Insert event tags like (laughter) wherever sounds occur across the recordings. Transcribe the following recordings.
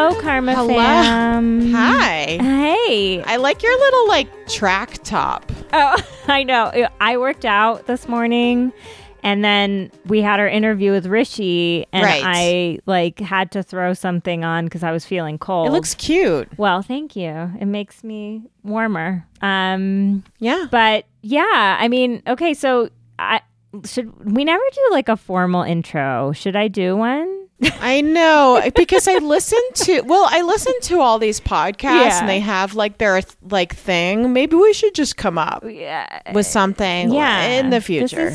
Hello, Karma Hello. fam. Hi. Hey. I like your little like track top. Oh, (laughs) I know. I worked out this morning and then we had our interview with Rishi and Right. I like had to throw something on because I was feeling cold. It looks cute. well, thank you. It makes me warmer. Um Yeah. but yeah, I mean, okay, so I should we never do like a formal intro. Should I do one? (laughs) I know because I listen to well, I listen to all these podcasts Yeah. and they have like their like thing. Maybe we should just come up Yeah. with something yeah in the future.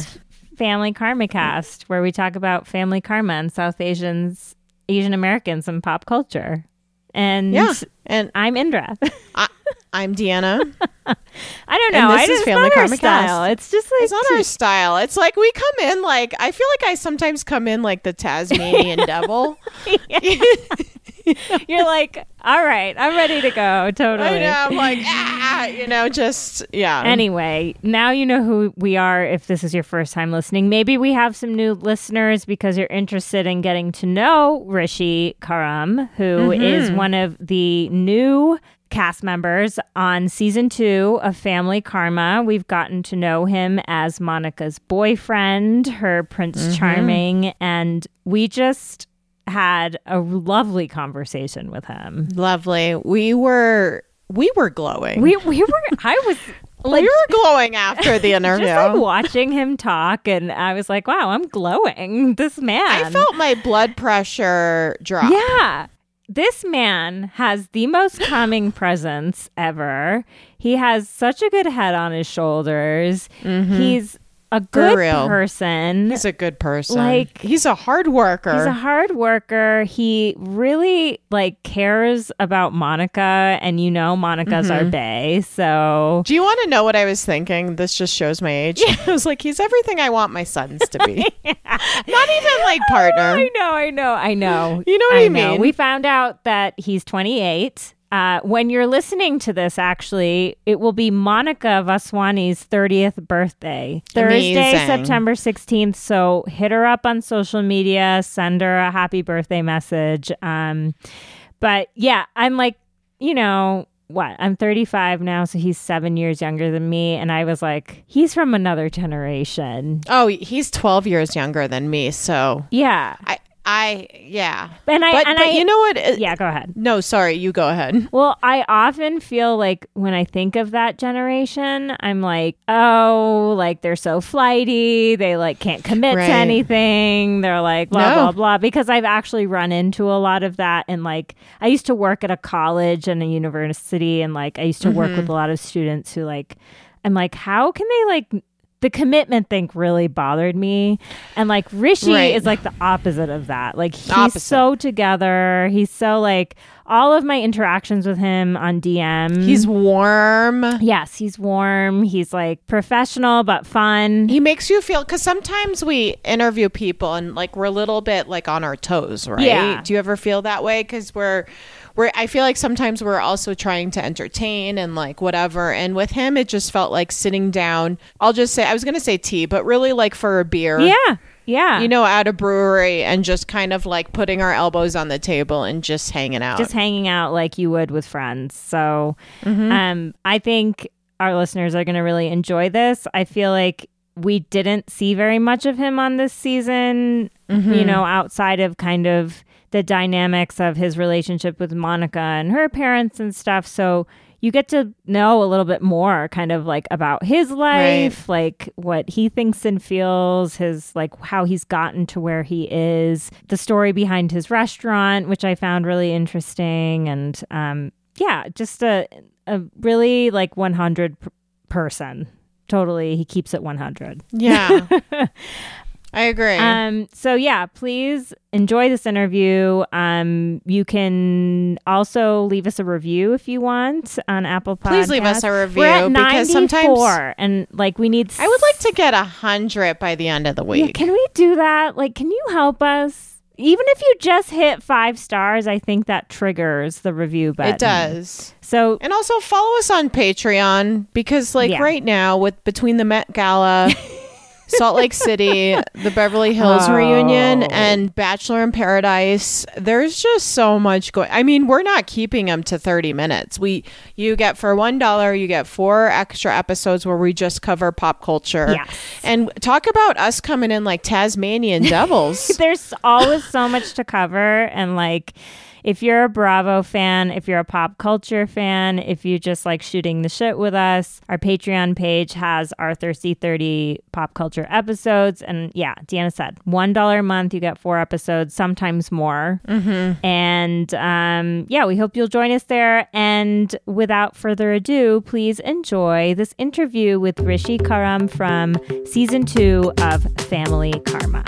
Family Karma Cast, where we talk about family karma and South Asians, Asian Americans, and pop culture. And yeah. And I'm Indra. (laughs) I, I'm Deanna. I don't know. this I is just Family not our Karma style. Cast. It's just like It's not our (laughs) style. It's like we come in like I feel like I sometimes come in like the Tasmanian (laughs) devil. (laughs) you're like, all right, I'm ready to go. Totally. I know. I'm like ah, you know, just yeah. Anyway, now you know who we are if this is your first time listening. Maybe we have some new listeners because you're interested in getting to know Rishi Karam, who is Mm-hmm. one of the new cast members on season two of Family Karma. We've gotten to know him as Monica's boyfriend, her Prince Mm-hmm. Charming, and we just had a lovely conversation with him. Lovely. We were we were glowing. We we were I was (laughs) like, we were glowing after the interview. (laughs) just like watching him talk and i was like wow i'm glowing this man I felt my blood pressure drop. yeah this man has the most (laughs) calming presence ever he has such a good head on his shoulders mm-hmm. he's a good person He's a good person. Like- he's a hard worker. He's a hard worker. He really like cares about Monica, and you know Monica's our mm-hmm. bay. So Do you want to know what I was thinking? This just shows my age. (laughs) I was like, he's everything I want my sons to be. (laughs) Not even like partner. I know, I know, I know. You know what I know. mean? We found out that he's 28. Uh, when you're listening to this, actually, it will be Monica Vaswani's 30th birthday, Thursday, Amazing. September 16th. So hit her up on social media, send her a happy birthday message. Um, but yeah, I'm like, you know, what? I'm 35 now, so he's seven years younger than me. And I was like, he's from another generation. Oh, he's 12 years younger than me. So Yeah. I, I, yeah. And I, But, and but I, you know what? Uh, yeah, go ahead. No, sorry. You go ahead. (laughs) Well, I often feel like when I think of that generation, I'm like, oh, like they're so flighty. They like can't commit Right. to anything. They're like blah, No. blah, blah. Because I've actually run into a lot of that. And like, I used to work at a college and a university. And like, I used to work Mm-hmm. with a lot of students who like, I'm like, how can they like, the commitment thing really bothered me. And like Rishi Right. is like the opposite of that. Like he's Opposite. so together. He's so like all of my interactions with him on DM. He's warm. yes, he's warm. He's like professional but fun. He makes you feel because sometimes we interview people and like we're a little bit like on our toes, right? Yeah. Do you ever feel that way? Because we're we're I feel like sometimes we're also trying to entertain and like whatever. And with him, it just felt like sitting down. I'll just say I was gonna say tea, but really like for a beer. yeah. Yeah. You know, at a brewery and just kind of like putting our elbows on the table and just hanging out. just hanging out like you would with friends. So Mm-hmm. um I think our listeners are going to really enjoy this. I feel like we didn't see very much of him on this season, Mm-hmm. you know, outside of kind of the dynamics of his relationship with Monica and her parents and stuff. So you get to know a little bit more kind of like about his life, like what he thinks and feels, his like how he's gotten to where he is, the story behind his restaurant, which I found really interesting and um yeah, just a a really like 100 p- person. Totally, he keeps it 100. yeah. (laughs) I agree. Um, so yeah, please enjoy this interview. Um, you can also leave us a review if you want on Apple Podcasts. Please leave us a We're review at because sometimes and like we need. I would like to get a hundred by the end of the Yeah, week. can we do that? Like, can you help us? Even if you just hit five stars, I think that triggers the review button. It does. So And also follow us on Patreon because like Yeah. right now with between the Met Gala (laughs) Salt Lake City, the Beverly Hills Oh. reunion, and Bachelor in Paradise. There's just so much going. I mean, we're not keeping them to 30 minutes. We you get for one dollar, you get four extra episodes where we just cover pop culture. Yes. and talk about us coming in like Tasmanian devils. (laughs) There's always so much to cover. And like, if you're a Bravo fan, if you're a pop culture fan, if you just like shooting the shit with us, our Patreon page has our Thirsty 30 pop culture episodes. And yeah, Deanna said $1 a month, you get four episodes, sometimes more. Mm-hmm. And um, yeah, we hope you'll join us there. And without further ado, please enjoy this interview with Rishi Karam from season two of Family Karma.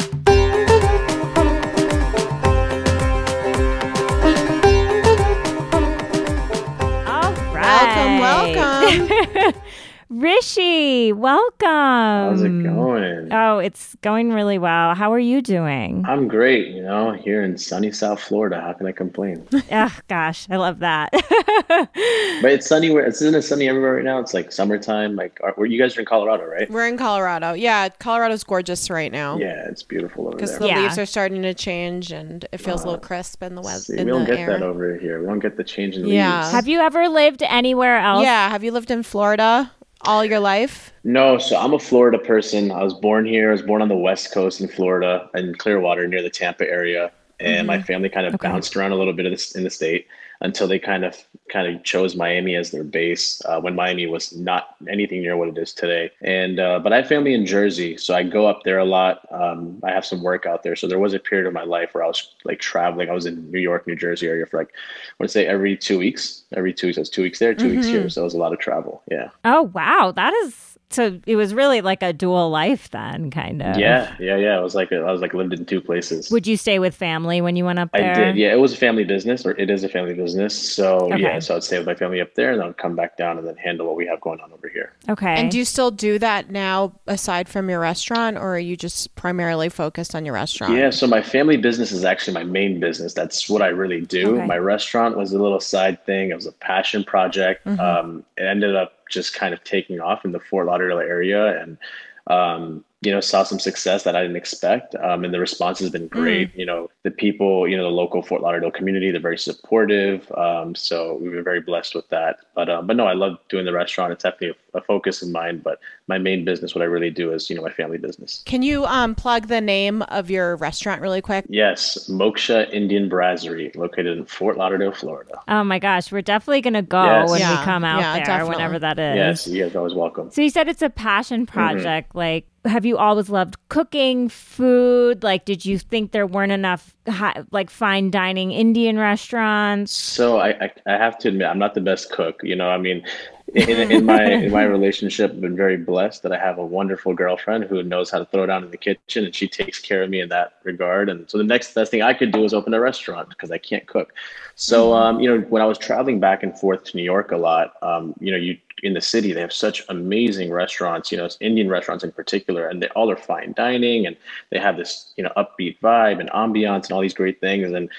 Welcome, welcome. (laughs) Rishi, welcome. How's it going? Oh, it's going really well. How are you doing? I'm great, you know, here in sunny South Florida. How can I complain? (laughs) oh, gosh, I love that. (laughs) but it's sunny where it's isn't it sunny everywhere right now? It's like summertime. Like, are, where you guys are in Colorado, right? We're in Colorado. Yeah, Colorado's gorgeous right now. Yeah, it's beautiful over there. Because the Yeah. leaves are starting to change and it feels a little uh, crisp in the weather. See, in we don't get air. that over here. We don't get the change in Yeah. leaves. Have you ever lived anywhere else? Yeah. Have you lived in Florida all your life? No, so I'm a Florida person. I was born here. I was born on the West Coast in Florida, in Clearwater, near the Tampa area. And my mm-hmm. family kind of Okay. bounced around a little bit of this, in the state until they kind of kind of chose Miami as their base uh, when Miami was not anything near what it is today. And uh, but I have family in Jersey, so I go up there a lot. Um, I have some work out there, so there was a period of my life where I was like traveling. I was in New York, New Jersey area for like I want to say every two weeks. Every two weeks, I was two weeks there, 2 weeks here. So it was a lot of travel. Yeah. Oh, wow. That is so it was really like a dual life then, kind of. Yeah, yeah, yeah. I was like, I was like lived in two places. Would you stay with family when you went up there? I did. Yeah, it was a family business, or it is a family business. So Okay. yeah, so I'd stay with my family up there, and then I'd come back down and then handle what we have going on over here. Okay. And do you still do that now aside from your restaurant or are you just primarily focused on your restaurant? Yeah, so my family business is actually my main business. That's what I really do. Okay. My restaurant was a little side thing. It was a passion project. Mm-hmm. Um, it ended up just kind of taking off in the Fort Lauderdale area, and um, you know, saw some success that I didn't expect. Um, and the response has been great. Mm. You know, the people, you know, the local Fort Lauderdale community, they're very supportive. Um, so we were very blessed with that. But um, but no, I love doing the restaurant. It's definitely a, a focus of mine. But my main business, what I really do, is you know my family business. Can you um, plug the name of your restaurant really quick? Yes, Moksha Indian Brasserie, located in Fort Lauderdale, Florida. oh my gosh, we're definitely gonna go Yes. when Yeah, we come out yeah, there, definitely. whenever that is. Yes, you guys are always welcome. So you said it's a passion Mm-hmm. project. Like, have you always loved cooking food? Like, did you think there weren't enough hi- like fine dining Indian restaurants? So I, I, I have to admit, I'm not the best cook. You know, I mean, in, in (laughs) my in my relationship, I've been very blessed that I have a wonderful girlfriend who knows how to throw down in the kitchen, and she takes care of me in that regard. And so the next best thing I could do is open a restaurant because I can't cook. So um, you know, when I was traveling back and forth to New York a lot, um, you know, you in the city they have such amazing restaurants. You know, Indian restaurants in particular, and they all are fine dining, and they have this you know upbeat vibe and ambiance and all these great things. And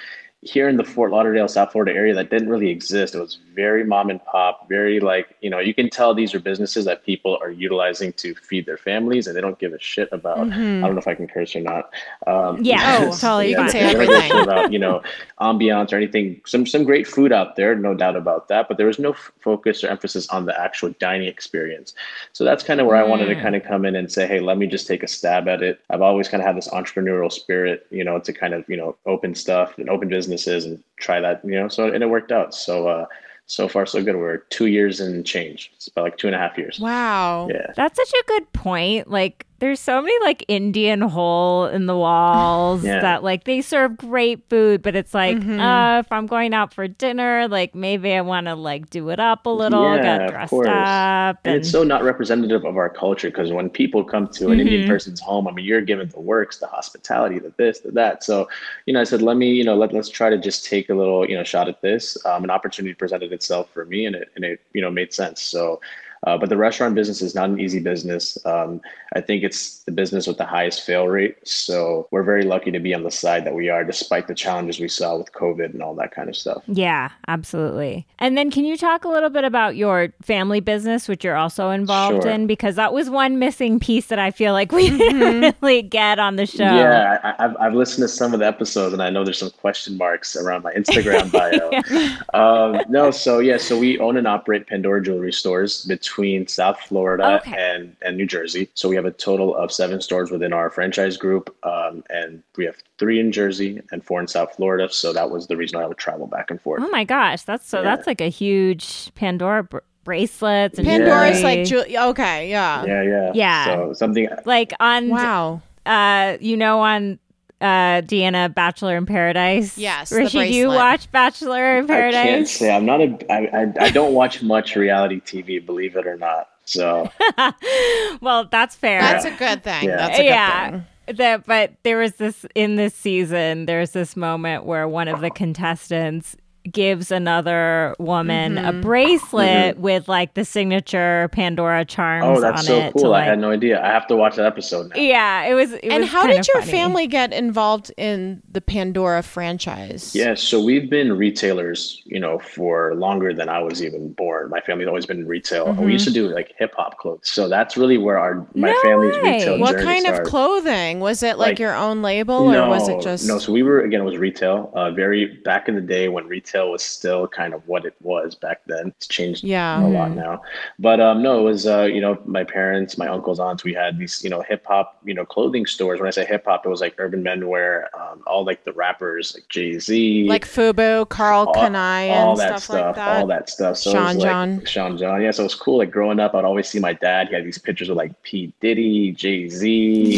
here in the Fort Lauderdale, South Florida area, that didn't really exist. It was very mom and pop, very like, you know, you can tell these are businesses that people are utilizing to feed their families and they don't give a shit about. I don't know if I can curse or not. Um, Yeah, (laughs) Oh, totally you can say they don't give a everything. about, you know, ambiance or anything. Some, some great food out there, no doubt about that, but there was no f- focus or emphasis on the actual dining experience. So that's kind of where I wanted to kind of come in and say, hey, let me just take a stab at it. I've always kind of had this entrepreneurial spirit, you know, to kind of, you know, open stuff and open businesses and try that, you know, so, and it worked out. So, uh, so far so good. We're two years in change. It's about like two and a half years. Wow. Yeah. That's such a good point. Like, there's so many like Indian hole in the walls Yeah. that like they serve great food, but it's like, Mm-hmm. uh, if I'm going out for dinner, like maybe I want to like do it up a little, Yeah, get dressed up, And it's so not representative of our culture because when people come to an Indian person's home, I mean, you're given the works, the hospitality, the this, the that. So, you know, I said, let me, you know, let, let's try to just take a little, you know, shot at this. Um, an opportunity presented itself for me and it, and it, you know, made sense. So, Uh, but the restaurant business is not an easy business. Um, I think it's the business with the highest fail rate. So we're very lucky to be on the side that we are, despite the challenges we saw with COVID and all that kind of stuff. Yeah, absolutely. And then can you talk a little bit about your family business, which you're also involved Sure. in? Because that was one missing piece that I feel like we (laughs) didn't really get on the show. Yeah, I, I've, I've listened to some of the episodes and I know there's some question marks around my Instagram bio. (laughs) um, no, so yeah, so we own and operate Pandora jewelry stores between South Florida Okay. and, and New Jersey. So we have a total of seven stores within our franchise group. Um, and we have three in Jersey and four in South Florida. So that was the reason I would travel back and forth. Oh my gosh, that's so Yeah. that's like a huge Pandora br- bracelets and Pandora's jewelry. like, ju- okay, yeah. Yeah, yeah. Yeah. So something like on Wow. uh you know on uh Deanna Bachelor in Paradise. Yes, the Rishi, do you watch Bachelor in Paradise? I can't Paradise? say I'm not a I, I, I don't watch much reality TV, believe it or not. So (laughs) well, that's fair. That's a good thing. Yeah. That's a good yeah. thing. That, but there was this in this season. There's this moment where one of the contestants gives another woman Mm-hmm. a bracelet with like the signature Pandora charms Oh, on that's so it. cool. to, I had no idea. I have to watch that episode now. yeah, it was. It And was how did your funny. family get involved in the Pandora franchise? Yeah, so we've been retailers, you know, for longer than I was even born. My family's always been in retail. We used to do like hip hop clothes. So that's really where our my No family's way. retail What journey kind of clothing? Was it like, Like- your own label or was it just no? So we were again. It was retail. Uh, very back in the day when retail was still kind of what it was back then. It's changed Yeah. a lot now. But um, no, it was uh, you know my parents, my uncles, aunts. We had these you know hip hop you know clothing stores. When I say hip hop, it was like Urban Menwear, um, all like the rappers like Jay Z, like Fubu, Carl all, Kani, all and that stuff, like that? all that stuff. So it Sean was like, John. Sean John. Yeah, so it was cool. Like growing up, I'd always see my dad. He had these pictures of like P Diddy, Jay Z,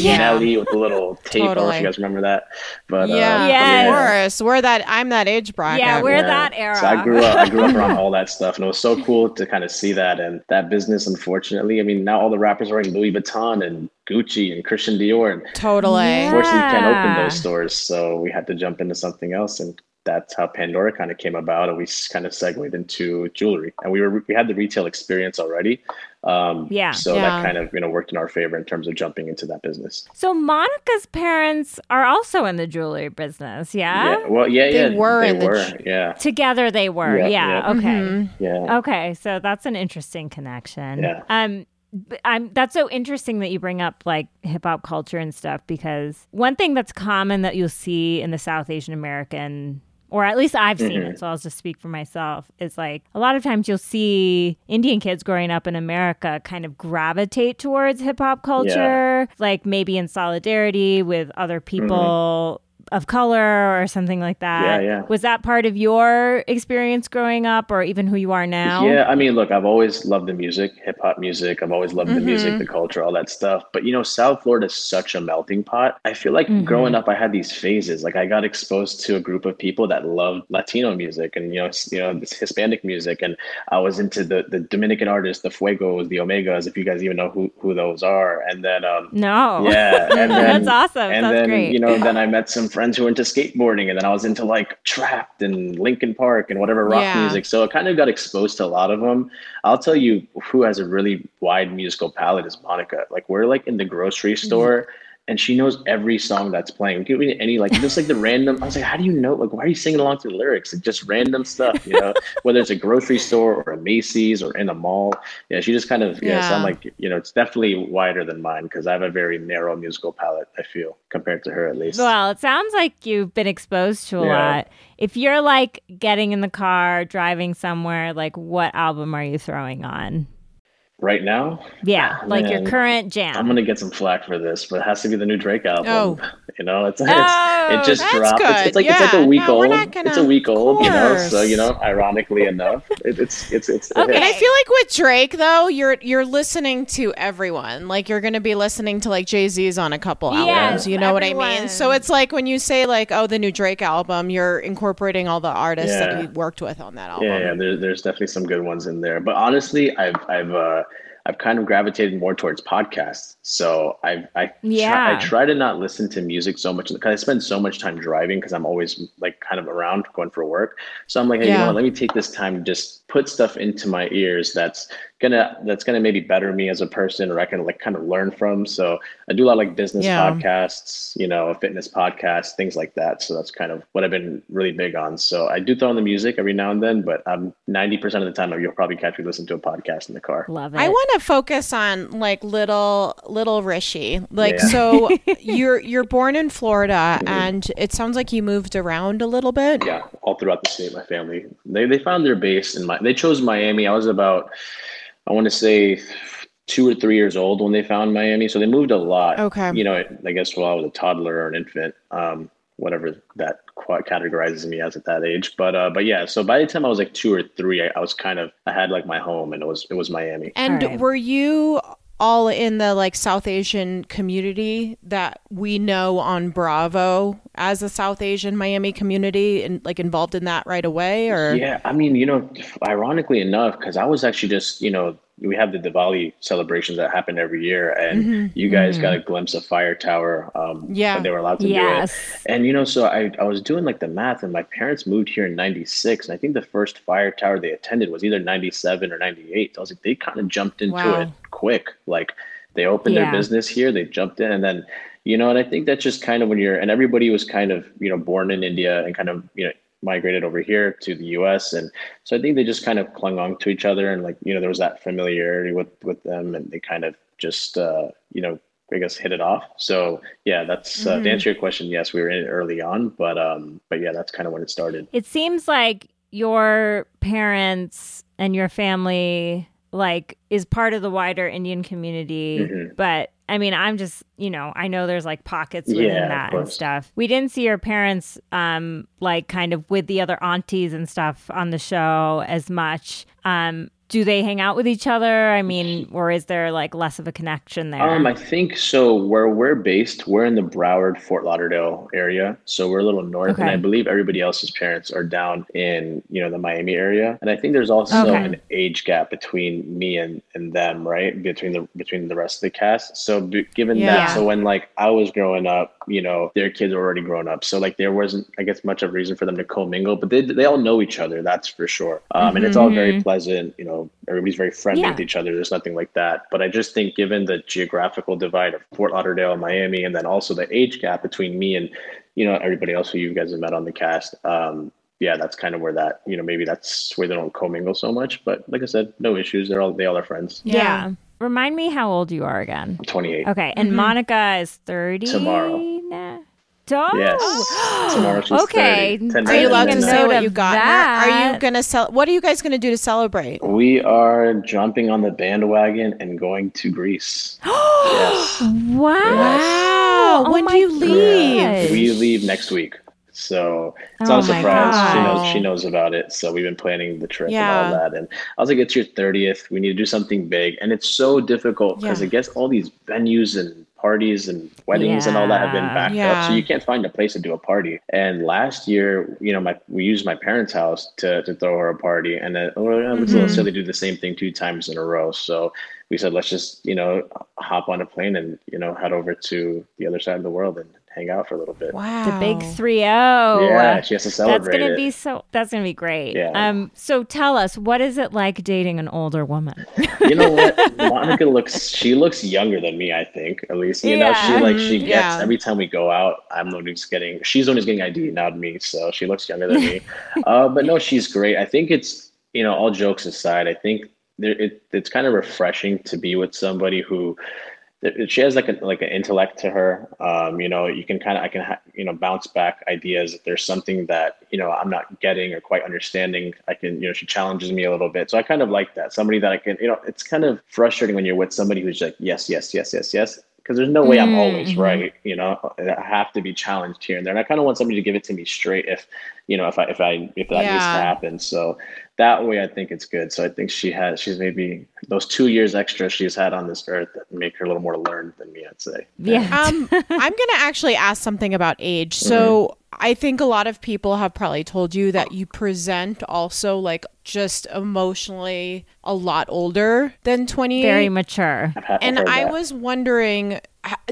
Yeah. Nelly with the little (laughs) tape. I don't know if you guys remember that. But yeah, uh, Yes. of course. We're that. I'm that age bracket. Yeah, we're yeah. That era. So I grew up. I grew up around (laughs) all that stuff, and it was so cool to kind of see that. And that business, unfortunately, I mean, now all the rappers are wearing Louis Vuitton and Gucci and Christian Dior, and totally. Yeah. unfortunately, you can't open those stores. So we had to jump into something else, and that's how Pandora kind of came about, and we kind of segued into jewelry. And we were we had the retail experience already, um, Yeah. So Yeah. that kind of you know worked in our favor in terms of jumping into that business. So Monica's parents are also in the jewelry business. Yeah. Yeah. Well, yeah, They yeah, were they in the were, yeah, Together they were. Yeah, Yeah. yeah. Okay. Mm-hmm. yeah. Okay, so that's an interesting connection. Yeah. Um b- I'm that's so interesting that you bring up like hip hop culture and stuff because one thing that's common that you'll see in the South Asian American or at least I've seen Mm-hmm. it, so I'll just speak for myself, is like a lot of times you'll see Indian kids growing up in America kind of gravitate towards hip hop culture, like maybe in solidarity with other people of color or something like that. Mm-hmm. Yeah, yeah. Was that part of your experience growing up or even who you are now? Yeah, I mean, look, I've always loved the music, hip hop music. I've always loved the music, Mm-hmm. the culture, all that stuff. But you know, South Florida is such a melting pot. I feel like Mm-hmm. growing up, I had these phases. Like I got exposed to a group of people that loved Latino music and you know, you know, this Hispanic music, and I was into the the Dominican artists, the Fuegos, the Omegas, if you guys even know who who those are. And then um, No. yeah, and (laughs) then That's awesome. And That's then great. you know, then I met some friends who were into skateboarding, and then I was into like Trapt and Linkin Park and whatever rock Yeah. music. So I kind of got exposed to a lot of them. I'll tell you who has a really wide musical palette is Monica. Like we're like in the grocery Mm-hmm. And she knows every song that's playing. Give me any like just like the (laughs) random. I was like, how do you know? Like, why are you singing along to the lyrics? Like just random stuff, you know. (laughs) Whether it's a grocery store or a Macy's or in a mall. Yeah, she just kind of yeah. So I'm like, you know, it's definitely wider than mine because I have a very narrow musical palette. I feel compared to her at least. Well, it sounds like you've been exposed to a Yeah. lot. If you're like getting in the car, driving somewhere, like what album are you throwing on? Right now, Yeah, Ah, like your current jam. I'm gonna get some flack for this, but it has to be the new Drake album. Oh. You know, it's, (laughs) it's Oh, it just dropped. It's, it's like it's like a week no, old. gonna- it's a week old, you know. So you know, ironically enough, it, it's it's it's a Okay. hit. And I feel like with Drake though, you're you're listening to everyone. Like you're gonna be listening to like Jay Z's on a couple Yes, albums. You know what I mean? So it's like when you say like, oh, the new Drake album, you're incorporating all the artists that Yeah. he worked with on that album. Yeah, yeah. There, there's definitely some good ones in there. But honestly, I've I've uh, I've kind of gravitated more towards podcasts. So I I Yeah. try, I try to not listen to music so much because I spend so much time driving because I'm always like kind of around going for work. So I'm like, hey, you know, let me take this time to just put stuff into my ears that's gonna that's gonna maybe better me as a person or I can like kind of learn from. So I do a lot of like business Yeah. podcasts, you know, fitness podcasts, things like that. So that's kind of what I've been really big on. So I do throw in the music every now and then, but um, 90% of the time you'll probably catch me listening to a podcast in the car. Love it. I want to focus on like little little Rishi. Like Yeah. so (laughs) you're you're born in Florida and it sounds like you moved around a little bit. yeah, all throughout the state, my family. They they found their base in my. They chose Miami. I was about, I want to say, two or three years old when they found Miami. So they moved a lot. Okay. You know, I guess while I was a toddler or an infant, um, whatever that qua- categorizes me as at that age. But uh, but yeah. So by the time I was like two or three, I, I was kind of I had like my home, and it was it was Miami. And All right. were you all in the like South Asian community that we know on Bravo as a South Asian Miami community and like involved in that right away or? Yeah, I mean, you know, ironically enough, because I was actually just, you know, we have the Diwali celebrations that happen every year, and you guys got a glimpse of Fire Tower. Um, Mm-hmm. Yeah. when they were allowed to Yes. do it. And you know, so I, I was doing like the math, and my parents moved here in '96, and I think the first Fire Tower they attended was either '97 or '98. So I was like, they kind of jumped into Wow. it quick. Like they opened Yeah. their business here, they jumped in, and then you know, and I think that's just kind of when you're, and everybody was kind of, you know, born in India and kind of, you know, migrated over here to the US. And so I think they just kind of clung on to each other and like, you know, there was that familiarity with, with them and they kind of just, uh, you know, I guess hit it off. So yeah, that's, uh, to answer your question. Yes, we were in it early on, but, um, but yeah, that's kind of when it started. It seems like your parents and your family like is part of the wider Indian community, Mhm. but I mean, I'm just, you know, I know there's like pockets within Yeah, that and stuff. We didn't see your parents um like kind of with the other aunties and stuff on the show as much. Um do they hang out with each other? I mean, or is there like less of a connection there? Um, I think so. Where we're based, we're in the Broward, Fort Lauderdale area, so we're a little north, and I believe everybody else's parents are down in you know the Miami area. And I think there's also Okay. an age gap between me and and them, right? Between the between the rest of the cast. So b- given Yeah. that, so when like I was growing up, you know, their kids are already grown up, so like there wasn't, I guess, much of a reason for them to commingle. But they they all know each other, that's for sure. Um, and it's all very pleasant. You know, everybody's very friendly Yeah. with each other. There's nothing like that. But I just think, given the geographical divide of Fort Lauderdale and Miami, and then also the age gap between me and you know everybody else who you guys have met on the cast, um, yeah, that's kind of where that you know maybe that's where they don't commingle so much. But like I said, no issues. They're all they all are friends. yeah. Remind me how old you are again. I'm 28. Okay, and mm-hmm. Monica is 30 Tomorrow. now. Oh. Yes. (gasps) Tomorrow she's Okay. 30. 10 Are you days allowed to Making now. say what you got? that. Are you gonna sell? What are you guys gonna do to celebrate? We are jumping on the bandwagon and going to Greece. (gasps) yes. (gasps) Wow. Wow. Oh when do you leave? gosh. We leave next week. So it's Oh not a oh my surprise. She knows she knows about it. So we've been planning the trip Yeah. and all that. And I was like, it's your 30th. We need to do something big. And it's so difficult because Yeah. I guess all these venues and parties and weddings and all that have been Yeah. backed up. So you can't find a place to do a party. And last year, you know, my we used my parents' house to, to throw her a party. And then oh, yeah, it's a little silly to do the same thing two times in a row. So we said, let's just, you know, hop on a plane and, you know, head over to the other side of the world and hang out for a little bit. Wow. The big 3 0. Yeah, she has to celebrate. That's celebrate gonna it. be so. That's gonna be great. Yeah. Um. So tell us, what is it like dating an older woman? you know what? (laughs) Monica looks she looks younger than me, I think. At least. You know, she like she Mhm, gets yeah. every time we go out, I'm the one who's getting she's the one who's getting ID, not me. So she looks younger than me. (laughs) uh, but no, she's great. I think it's you know, all jokes aside, I think there, it, it's kind of refreshing to be with somebody who that- she has like a like an intellect to her. Um, you know, you can kind of I can ha- you know bounce back ideas if there's something that you know I'm not getting or quite understanding. I can you know she challenges me a little bit, so I kind of like that. Somebody that I can you know it's kind of frustrating when you're with somebody who's like yes yes yes yes yes because there's no way I'm always Mhm. right. You know, I have to be challenged here and there, and I kind of want somebody to give it to me straight if you know if I if I if that needs to happen. So that way I think it's good. So I think she has she's maybe those two years extra she's had on this earth that make her a little more learned than me, I'd say. Yeah. Um, I'm going to actually ask something about age. (laughs) So I think a lot of people have probably told you that you present also like just emotionally a lot older than 20. Very mature. I've, ha- I've and I that. was wondering,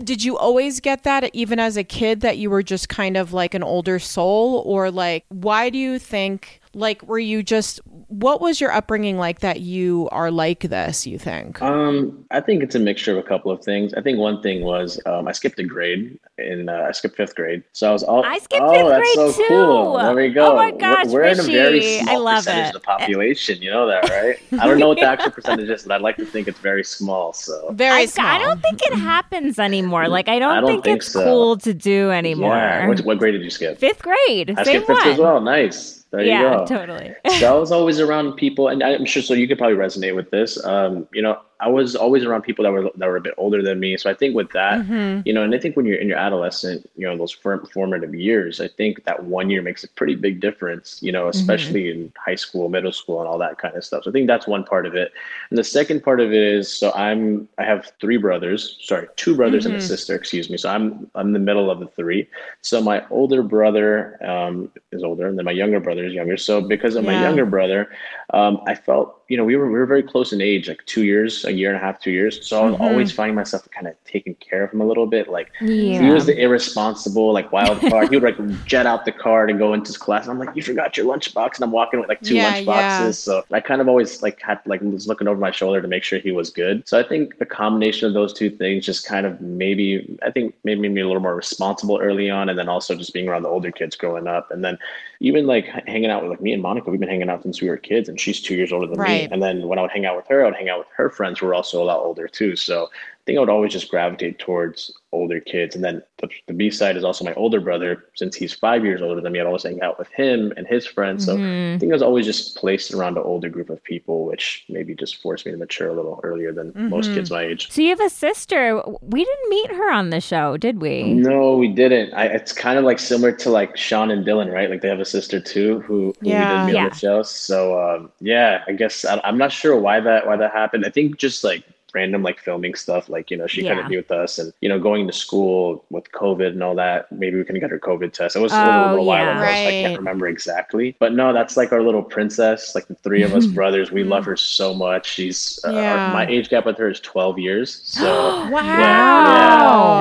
did you always get that even as a kid that you were just kind of like an older soul? Or like, why do you think, like, were you just what was your upbringing like that you are like this, you think? Um, I think it's a mixture of a couple of things. I think one thing was um, I skipped a grade in uh, I skipped fifth grade, so I was all I skipped oh, fifth that's grade so too. cool. There we go. Oh my gosh, we're, we're in a very small I love percentage it. of the (laughs) population. You know that, right? I don't know what the actual percentage is, but I'd like to think it's very small. So Very I, small. I don't think it happens anymore. Like I don't, I don't think, think it's so. cool to do anymore. yeah. What, what grade did you skip? Fifth grade, I same skipped fifth one. as well. Nice. There yeah, you go. totally. so I was (laughs) always around people, and I'm sure so you could probably resonate with this. Um, you know, I was always around people that were that were a bit older than me. So I think with that, Mm-hmm. you know, and I think when you're in your adolescent, you know, those form- formative years, I think that one year makes a pretty big difference. You know, especially in high school, middle school, and all that kind of stuff. So I think that's one part of it. And the second part of it is, so I'm I have three brothers. Sorry, two brothers and a sister. Excuse me. So I'm I'm the middle of the three. So my older brother um, is older, and then my younger brother is younger. So because of my younger brother, um, I felt you know we were we were very close in age, like two years, a year and a half, two years. So I was always finding myself kind of taking care of him a little bit. Like Yeah. he was the irresponsible, like wild card. he would like jet out the car and go into his class, and I'm like, "You forgot your lunchbox," and I'm walking with like two Yeah, lunch yeah. So I kind of always like had like was looking over my shoulder to make sure he was good. So I think the combination of those two things just kind of maybe I think maybe made me a little more responsible early on, and then also just being around the older kids growing up, and then even like hanging out with like me and Monica, we've been hanging out since we were kids, and she's two years older than Right. me. And then when I would hang out with her, I would hang out with her friends who were also a lot older too. So think I would always just gravitate towards older kids. And then the, the B side is also my older brother. Since he's five years older than me, I'd always hang out with him and his friends. So I think I was always just placed around an older group of people, which maybe just forced me to mature a little earlier than most kids my age. So you have a sister. We didn't meet her on the show, did we? No, we didn't. I, it's kind of like similar to like Sean and Dylan, right? Like they have a sister too who, who Yeah. we didn't meet on the show. So um, yeah, I guess I, I'm not sure why that why that happened. I think just like random like filming stuff, like you know she Yeah. couldn't be with us, and you know going to school with COVID and all that. Maybe we couldn't get her COVID test. It was, it was a Oh, little while yeah. ago, so I can't remember exactly. But no, that's like our little princess. Like the three of us (laughs) brothers, we love her so much. She's uh, our- my age gap with her is 12 years, (gasps) so. Wow.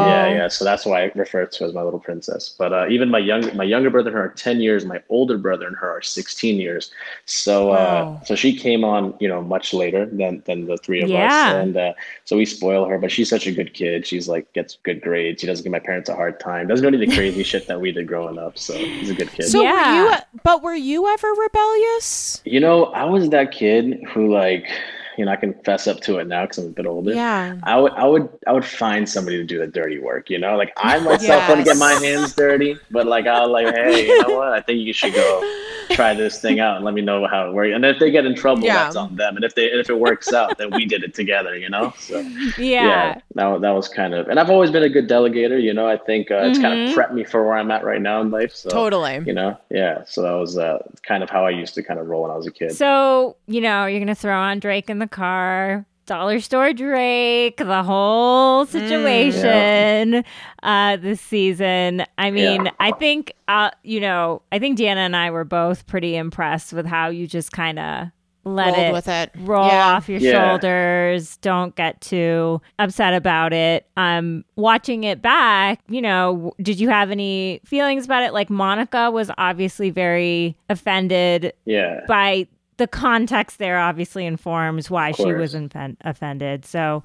Yeah, yeah, yeah. So that's why I refer to her as my little princess. But uh, even my young, my younger brother and her are ten years. My older brother and her are sixteen years. So, uh, so she came on, you know, much later than than the three of Yeah. us, and uh, so we spoil her. But she's such a good kid. She's like gets good grades. She doesn't give my parents a hard time. Doesn't do any of the crazy (laughs) shit that we did growing up. So she's a good kid. So were Yeah. you but were you ever rebellious? you know, I was that kid who like, you know, I can fess up to it now because I'm a bit older. Yeah. I would, I would, I would find somebody to do the dirty work. You know, like I (laughs) myself want to get my hands dirty, but like I'll like, hey, you know what? I think you should go (laughs) try this thing out and let me know how it works. And if they get in trouble, Yeah. that's on them. And if they, if it works out, then we did it together. You know, so Yeah. that that was kind of. And I've always been a good delegator. You know, I think uh, it's kind of prepped me for where I'm at right now in life. So Totally. You know, yeah. So that was uh, kind of how I used to kind of roll when I was a kid. So, you know, you're going to throw on Drake in the car, dollar store Drake, the whole situation uh, this season. I mean, Yeah. I think, uh, you know, I think Deanna and I were both pretty impressed with how you just kind of let Rolled it with it. roll Yeah. off your Yeah. shoulders. Don't get too upset about it. Um, watching it back, you know, did you have any feelings about it? Like Monica was obviously very offended yeah. by the context there obviously informs why she was infen- offended. So,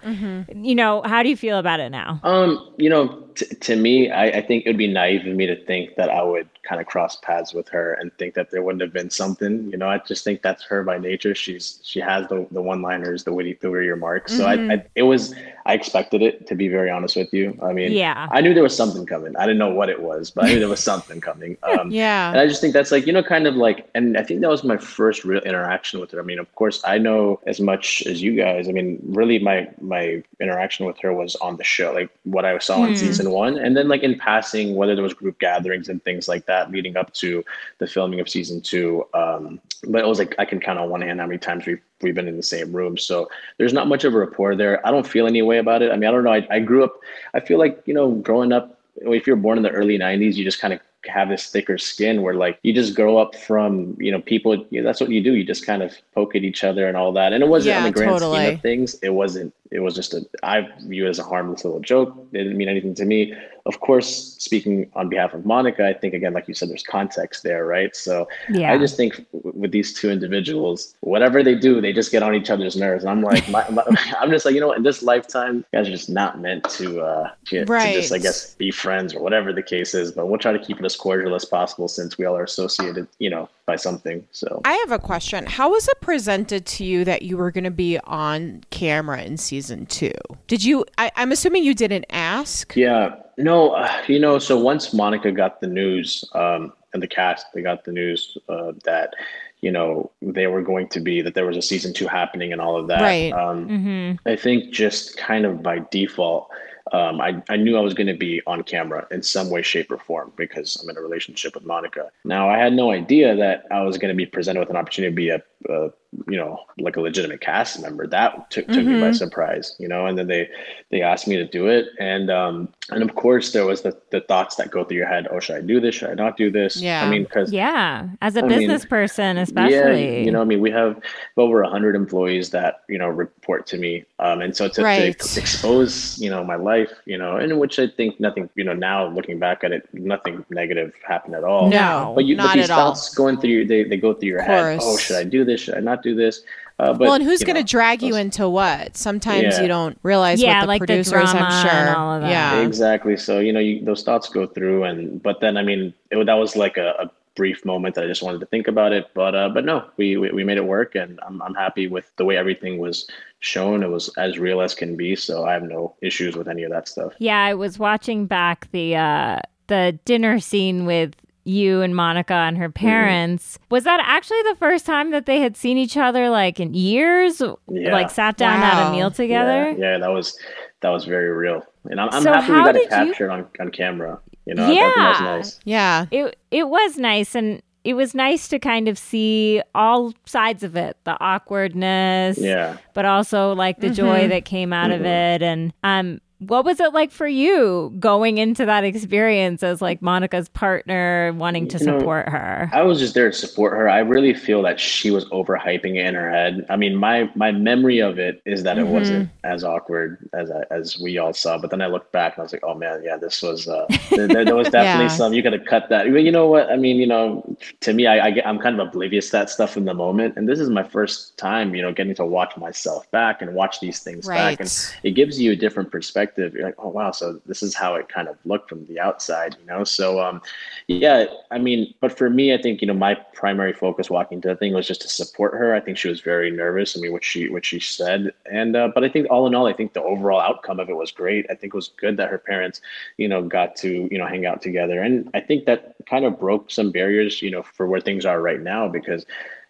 you know, how do you feel about it now? Um, you know, t- to me, I, I think it would be naive of me to think that I would kind of cross paths with her and think that there wouldn't have been something. You know, I just think that's her by nature. She's she has the the one liners, the witty, the witty remarks. So I, I, it was I expected it to be very honest with you. I mean, Yeah. I knew there was something coming. I didn't know what it was, but I knew there was (laughs) something coming. Um, Yeah. and I just think that's like, you know, kind of like, and I think that was my first real interaction with her. I mean, of course, I know as much as you guys. I mean, really, my my interaction with her was on the show, like what I saw in season one, and then like in passing, whether there was group gatherings and things like that leading up to the filming of season two. Um, but it was like I can count on one hand how many times we've we've been in the same room. So there's not much of a rapport there. I don't feel any way about it. I mean, I don't know. I, I grew up. I feel like you know, growing up if you're born in the early 90s you just kind of have this thicker skin where like you just grow up from you know people you know, that's what you do. You just kind of poke at each other and all that. And it wasn't Yeah, on the grand totally. scheme of things. It wasn't it was just a i view it as a harmless little joke. It didn't mean anything to me. Of course speaking on behalf of monica i think again like you said there's context there right? So Yeah. i just think with these two individuals whatever they do they just get on each other's nerves. And i'm like my, my, (laughs) i'm just like you know what? In this lifetime you guys are just not meant to uh to, to just i guess be friends or whatever the case is but we'll try to keep it as cordial as possible since we all are associated you know by something so I have a question. How was it presented to you that you were going to be on camera in season two? Did you? I, I'm assuming you didn't ask. Yeah, no, uh, you know, so once Monica got the news, um, and the cast, they got the news uh, that, you know, they were going to be that there was a season two happening and all of that. Right. Um, Mm-hmm. I think just kind of by default, um, I, I knew I was going to be on camera in some way, shape, or form because I'm in a relationship with Monica. Now, I had no idea that I was going to be presented with an opportunity to be a, you know, like a legitimate cast member. That took, took me by surprise, you know. And then they they asked me to do it, and um, and of course there was the the thoughts that go through your head. Oh, should I do this? Should I not do this? Yeah. I mean, because Yeah. As a I mean, business person, especially. yeah, you know, I mean, we have over hundred employees that you know report to me, um, and so to, Right. to expose, you know, my life, you know, in which I think nothing, you know, now looking back at it, nothing negative happened at all. No, but you, not but these at all. thoughts going through they, they go through your head. Oh, should I do this? Should I not do this? Uh, but well, and who's going to drag you into what? Sometimes Yeah. you don't realize Yeah, what the like the producers. drama I'm sure. and all of that. Yeah. Exactly. So you know, you, those thoughts go through, and but then I mean, it, that was like a, a brief moment that I just wanted to think about it. But uh, but no, we, we we made it work, and I'm I'm happy with the way everything was shown. It was as real as can be, so I have no issues with any of that stuff. Yeah, I was watching back the uh the dinner scene with you and Monica and her Mm-hmm. parents. Was that actually the first time that they had seen each other like in years? Yeah. Like sat down at a meal together? Yeah, yeah, that was that was very real, and I'm, I'm So happy we got it did you- captured on on camera. You know, I think that was Yeah. nice. Yeah. It it was nice and it was nice to kind of see all sides of it, the awkwardness, Yeah. but also like the joy that came out of it and um what was it like for you going into that experience as like Monica's partner wanting to You know, support her? I was just there to support her. I really feel that she was overhyping it in her head. I mean, my my memory of it is that it wasn't as awkward as I, as we all saw. But then I looked back and I was like, oh man, yeah, this was uh, (laughs) there, there was definitely Yeah. some. You got to cut that. But you know what? I mean, you know, to me, I, I get, I'm kind of oblivious to that stuff in the moment, and this is my first time, you know, getting to watch myself back and watch these things back, and it gives you a different perspective. You're like, oh wow, so this is how it kind of looked from the outside, you know. So um, yeah, I mean, but for me, I think you know my primary focus walking into the thing was just to support her. I think she was very nervous. I mean, what she what she said, and uh, but I think all in all, I think the overall outcome of it was great. I think it was good that her parents, you know, got to you know hang out together, and I think that kind of broke some barriers, you know, for where things are right now because.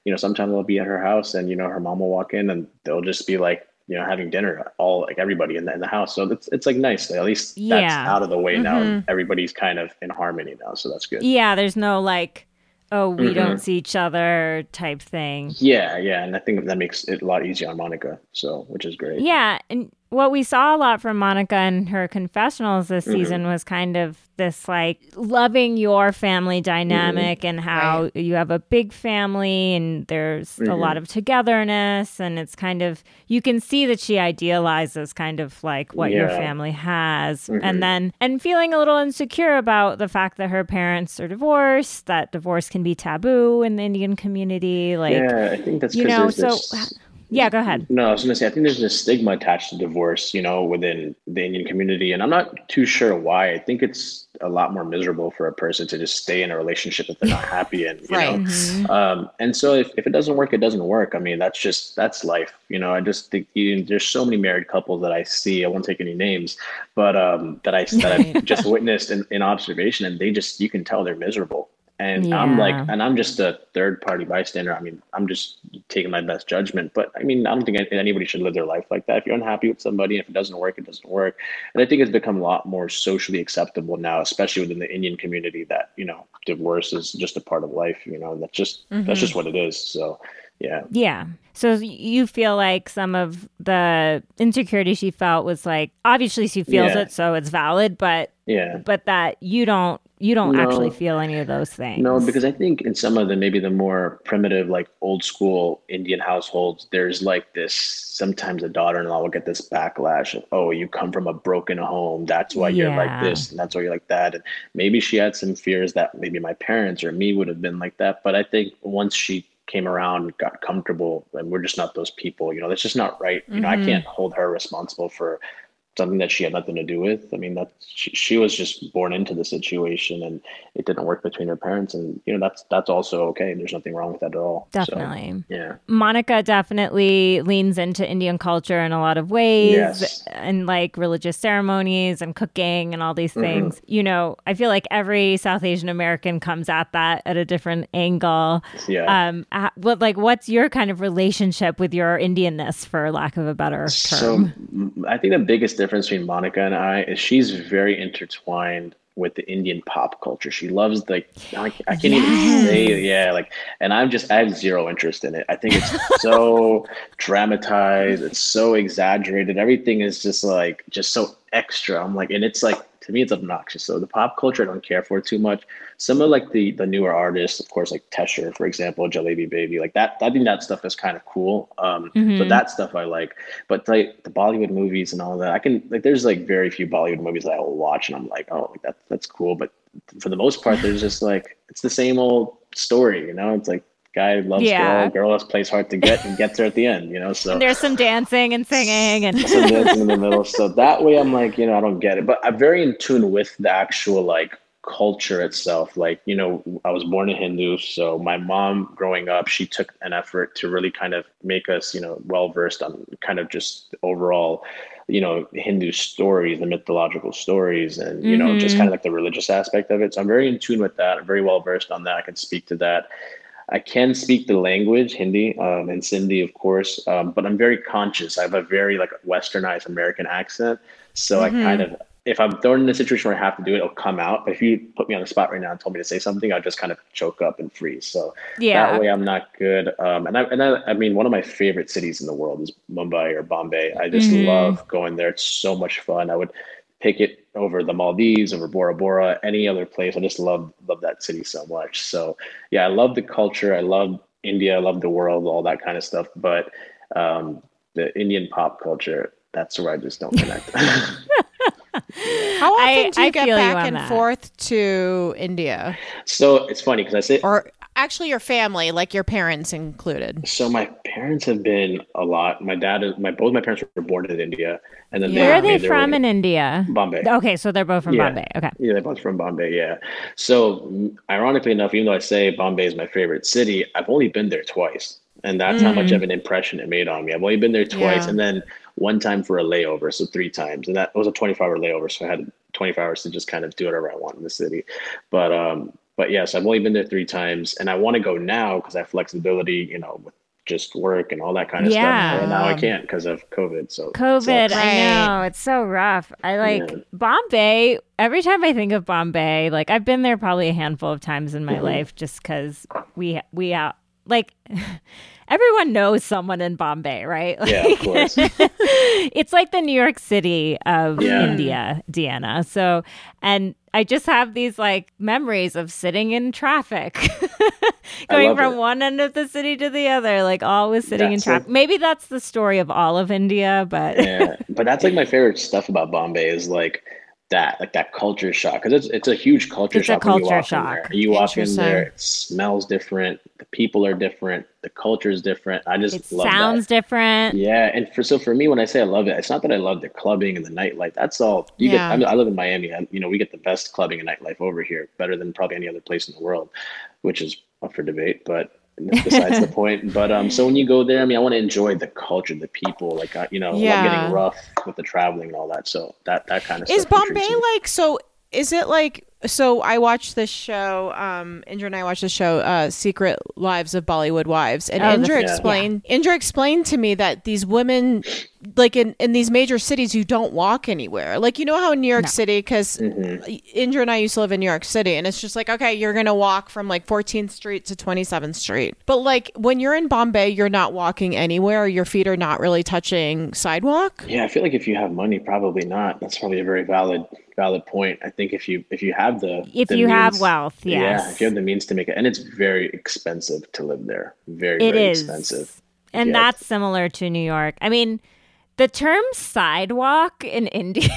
You know, sometimes they'll be at her house, and you know, her mom will walk in, and they'll just be like, you know, having dinner, all like everybody in the in the house. So it's it's like nice. At least that's Yeah. out of the way now. Everybody's kind of in harmony now, so that's good. Yeah, there's no like, oh, we Mhm. don't see each other type thing. Yeah, yeah, and I think that makes it a lot easier on Monica. So, which is great. Yeah, and what we saw a lot from Monica and her confessionals this Mm-hmm. season was kind of this like loving your family dynamic and how Right. you have a big family and there's a Mm-hmm. lot of togetherness and it's kind of you can see that she idealizes kind of like what your family has Mhm. and then and feeling a little insecure about the fact that her parents are divorced that divorce can be taboo in the Indian community like yeah, I think that's you know so yeah go ahead No, I was going to say, I think there's this stigma attached to divorce, you know, within the Indian community. And I'm not too sure why. I think it's a lot more miserable for a person to just stay in a relationship that they're not (laughs) happy in, you Right. know? Mm-hmm. Um, and so if, if it doesn't work, it doesn't work. I mean, that's just, that's life. You know, I just think you, there's so many married couples that I see, I won't take any names, but um, that I, that I've (laughs) just witnessed in, in observation and they just, you can tell they're miserable. And I'm like, and I'm just a third party bystander. I mean, I'm just taking my best judgment. But I mean, I don't think anybody should live their life like that. If you're unhappy with somebody, if it doesn't work, it doesn't work. And I think it's become a lot more socially acceptable now, especially within the Indian community, that you know, divorce is just a part of life. You know, that's just that's just mm-hmm. what it is. So, yeah, Yeah. So you feel like some of the insecurity she felt was like obviously she feels Yeah. it, so it's valid, but yeah. but that you don't you don't No. actually feel any of those things. No, because I think in some of the maybe the more primitive, like old school Indian households, there's like this. Sometimes a daughter-in-law will get this backlash of, "Oh, you come from a broken home. That's why you're like this, and that's why you're like that." And maybe she had some fears that maybe my parents or me would have been like that. But I think once she came around, got comfortable, and we're just not those people. You know, that's just not right. You know, I mm-hmm. can't hold her responsible for something that she had nothing to do with. I mean, that she, she was just born into the situation, and it didn't work between her parents, and you know that's that's also okay. There's nothing wrong with that at all. So, Definitely. yeah. Monica definitely leans into Indian culture in a lot of ways Yes. and like religious ceremonies and cooking and all these Mm-hmm. things. You know, I feel like every South Asian American comes at that at a different angle. Yeah. Um, uh, what like what's your kind of relationship with your Indianness, for lack of a better term? So I think the biggest difference between Monica and I is she's very intertwined with the Indian pop culture. She loves like I, I can't even say yeah like and I'm just I have zero interest in it. I think it's (laughs) so dramatized, it's so exaggerated. Everything is just like just so extra. I'm like and it's like to me it's obnoxious. So the pop culture I don't care for too much. Some of like the the newer artists, of course, like Tesher, for example, Jalebi Baby, like that. I think that stuff is kind of cool. Um, so Mhm. that stuff I like. But like the Bollywood movies and all that, I can like. There's like very few Bollywood movies that I will watch, and I'm like, oh, like that's that's cool. But for the most part, there's just like it's the same old story. You know, it's like guy loves Yeah. girl, girl plays hard to get and gets her at the end. You know, so (laughs) And there's some dancing and singing and some (laughs) dancing in the middle. So that way, I'm like, you know, I don't get it. But I'm very in tune with the actual like culture itself. Like, you know, I was born a Hindu, so my mom growing up, she took an effort to really kind of make us, you know, well versed on kind of just overall, you know, Hindu stories, the mythological stories, and you know, just Mhm. kind of like the religious aspect of it. So I'm very in tune with that. I'm very well versed on that. I can speak to that. I can speak the language, Hindi, um, and Sindhi, of course, um, but I'm very conscious. I have a very like westernized American accent, so I kind of, if I'm thrown in a situation where I have to do it, it'll come out. But if you put me on the spot right now and told me to say something, I'll just kind of choke up and freeze. So yeah. that way, I'm not good. Um, and I, and I, I mean, one of my favorite cities in the world is Mumbai or Bombay. I just Mhm. love going there. It's so much fun. I would pick it over the Maldives, over Bora Bora, any other place. I just love love that city so much. So yeah, I love the culture. I love India. I love the world, all that kind of stuff. But um, the Indian pop culture, that's where I just don't connect. (laughs) How often I- do you I get feel you back and that. forth to India? so it's funny because I say Or actually your family, like your parents included? so. My parents have been a lot. My dad, is my both my parents were born in India, and then Yeah. Where are they from in India? Bombay. Okay, so they're both from Yeah. Bombay. Okay. Yeah, they're both from Bombay. Yeah. So, mm, ironically enough, even though I say Bombay is my favorite city, I've only been there twice, and that's how much of an impression it made on me. I've only been there twice, Yeah. and then one time for a layover, so three times, and that was a 24-hour layover, so I had 24 hours to just kind of do whatever I want in the city. But um, but yes, I've only been there three times, and I want to go now because I have flexibility, you know, with just work and all that kind of Yeah. stuff. And now I can't because of COVID. So COVID, sucks. I know it's so rough. I like Yeah. Bombay. Every time I think of Bombay, like I've been there probably a handful of times in my Mm-hmm. life, just because we we uh, like (laughs) everyone knows someone in Bombay, right? Yeah, of course. (laughs) it's like the New York City of Yeah. India, Deanna. So, and I just have these like memories of sitting in traffic, (laughs) going from it. one end of the city to the other, like always sitting That's in traffic. like- Maybe that's the story of all of India, but yeah, but that's like my favorite stuff about Bombay is like that, like that culture shock, because it's it's a huge culture It's a shock. when you culture walk in shock. there. You walk in there, it smells different, the people are different, the culture is different. I just love it love sounds that. different. Yeah, and for so for me, when I say I love it, it's not that I love the clubbing and the nightlife. That's all. You Yeah. get. I, I live in Miami. and you know, we get the best clubbing and nightlife over here, better than probably any other place in the world, which is up for debate. But (laughs) besides the point. But um, so when you go there, I mean, I want to enjoy the culture, the people. Like, uh, you know, I'm getting rough with the traveling and all that. So that that kind of Is Bombay like so? Is it like so? I watched this show. Um, Andrea and I watched the show, uh, "Secret Lives of Bollywood Wives," and Oh, the- Andrea Yeah. explained. Andrea explained to me that these women, like in in these major cities, you don't walk anywhere. Like you know how in New York No. City, because Mm-hmm. Andrea and I used to live in New York City, and it's just like okay, you're gonna walk from like 14th Street to 27th Street, but like when you're in Bombay, you're not walking anywhere. Your feet are not really touching sidewalk. Yeah, I feel like if you have money, probably not. That's probably a very valid valid point. I think if you if you have the if the you have wealth, yes. yeah, if you have the means to make it, and it's very expensive to live there. Very It very is. expensive. And Yeah. that's similar to New York. I mean, the term sidewalk in India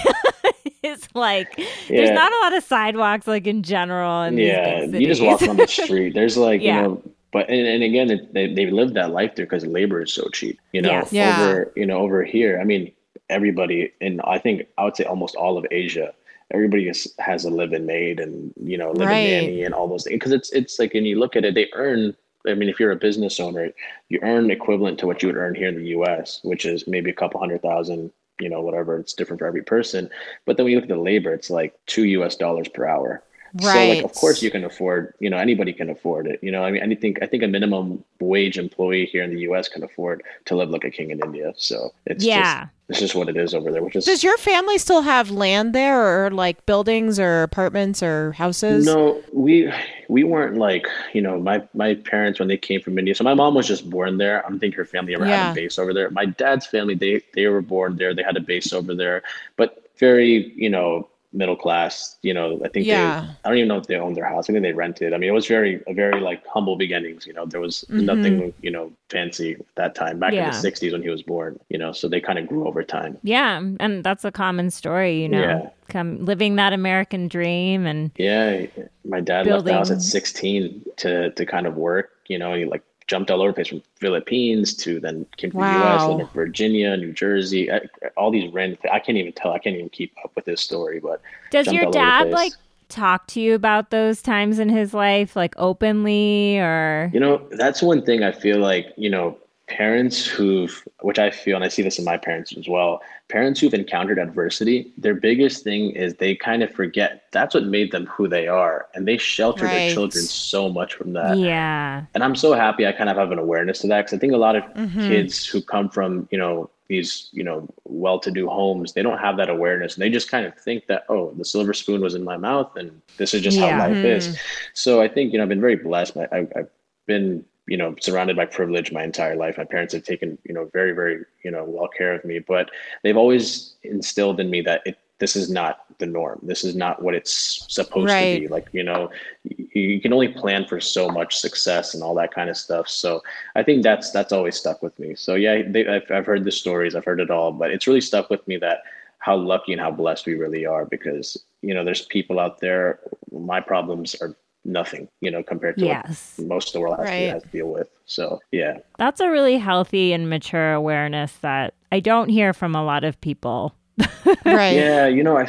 (laughs) is like there's not a lot of sidewalks like in general in yeah, you just walk on the street. (laughs) There's like Yeah. you know, but and, and again, it, they they live that life there because labor is so cheap. You know, Yes. Yeah. over you know over here. I mean, everybody, and I think I would say almost all of Asia. Everybody is, has a live-in maid and you know live-in Right. nanny and all those things because it's it's like when you look at it, they earn. I mean, if you're a business owner, you earn equivalent to what you would earn here in the U.S., which is maybe a couple hundred thousand. You know, whatever. It's different for every person. But then when you look at the labor, it's like two U.S. dollars per hour. So like of course you can afford, you know, anybody can afford it. You know, I mean I think I think a minimum wage employee here in the US can afford to live like a king in India. So it's Yeah. just it's just what it is over there, which is Does your family still have land there, or like buildings, or apartments, or houses? no, we we weren't like, you know, my my parents when they came from India. So my mom was just born there. I don't think her family ever Yeah. had a base over there. My dad's family, they they were born there. They had a base over there, but very, you know, middle class. You know, I think Yeah. they. I don't even know if they owned their house. I think they rented. I mean, it was very a very like humble beginnings. You know, there was Mm-hmm. nothing, you know, fancy at that time back Yeah. in the '60s when he was born. You know, so they kind of grew over time. Yeah, and that's a common story, you know. Yeah. Come living that American dream and Yeah, my dad left the house Building. at 16 to to kind of work. You know, he like jumped all over the place from Philippines to then came to the U.S. Then Virginia, New Jersey, I- all these random. I can't even tell. I can't even keep up with this story. But does your all over the dad like talk to you about those times in his life like openly or You know, that's one thing I feel like, you know, parents who've, which I feel, and I see this in my parents as well, parents who've encountered adversity, their biggest thing is they kind of forget that's what made them who they are. And they shelter Right. their children so much from that. Yeah. And I'm so happy I kind of have an awareness to that because I think a lot of Mhm. kids who come from, you know, these, you know, well-to-do homes, they don't have that awareness. And they just kind of think that, oh, the silver spoon was in my mouth and this is just Yeah. how life Mhm. is. So I think, you know, I've been very blessed. I, I, I've been, you know, surrounded by privilege my entire life. My parents have taken, you know, very, very, you know, well care of me, but they've always instilled in me that it, this is not the norm. This is not what it's supposed Right. to be. Like, you know, you, you can only plan for so much success and all that kind of stuff. So I think that's, that's always stuck with me. So yeah, they, I've, I've heard the stories, I've heard it all, but it's really stuck with me that how lucky and how blessed we really are because, you know, there's people out there, my problems are nothing, you know, compared to Yes. what most of the world has, Right. to, has to deal with. So yeah, That's a really healthy and mature awareness that I don't hear from a lot of people. (laughs) Right. yeah, you know, I,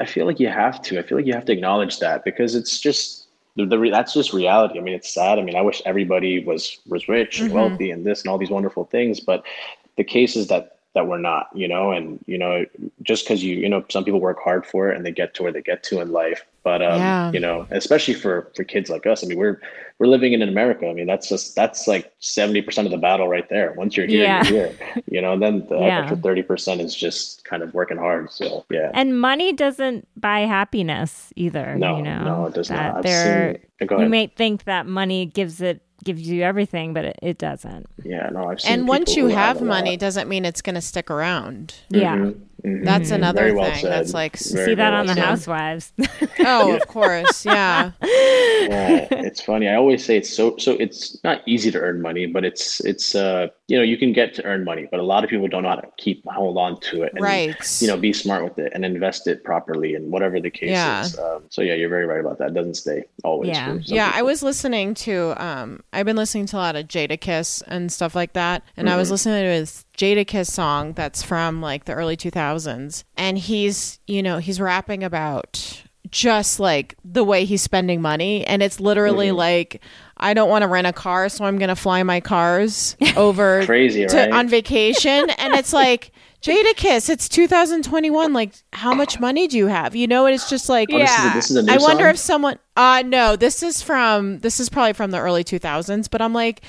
I feel like you have to. I feel like you have to acknowledge that because it's just the, the re- that's just reality. I mean, it's sad. I mean, I wish everybody was was rich and Mhm. wealthy and this and all these wonderful things, but the case is that that we're not. You know, and you know, just because you you know, some people work hard for it and they get to where they get to in life. But um, Yeah. you know, especially for for kids like us. I mean, we're we're living in an America. I mean, that's just that's like seventy percent of the battle right there. Once you're here, Yeah. you're here. You know, and then the Yeah. extra thirty percent is just kind of working hard. So yeah. And money doesn't buy happiness either. No, you know, no, it does that not. I've there, seen. You may think that money gives it gives you everything, but it, it doesn't. yeah, no, I've seen. And once you who have money, doesn't mean it's going to stick around. Yeah. Mm-hmm. Mhm, mhm. That's Mhm. another well thing. said. That's like, Very, See that very on the said. Housewives. (laughs) oh, of course, yeah. (laughs) yeah, it's funny. I always say it's so so. It's not easy to earn money, but it's it's uh you know you can get to earn money, but a lot of people don't know how to keep hold on to it and Right. you know be smart with it and invest it properly and whatever the case Yeah. is. Um, so yeah, you're very right about that. It doesn't stay always. Yeah. for some Yeah, I was listening to um I've been listening to a lot of Jadakiss and stuff like that. And I was Mm-hmm. listening to his Jadakiss song that's from like the early 2000s and he's, you know, he's rapping about just like the way he's spending money and it's literally Mm-hmm. like I don't want to rent a car, so I'm going to fly my cars (laughs) over Crazy, to, right? on vacation and it's like (laughs) Jadakiss, it's 2021. Like, how much money do you have? You know, and it's just like, Oh, this is a- Yeah. this is a new I wonder song? if someone uh no, this is from this is probably from the early 2000s, but I'm like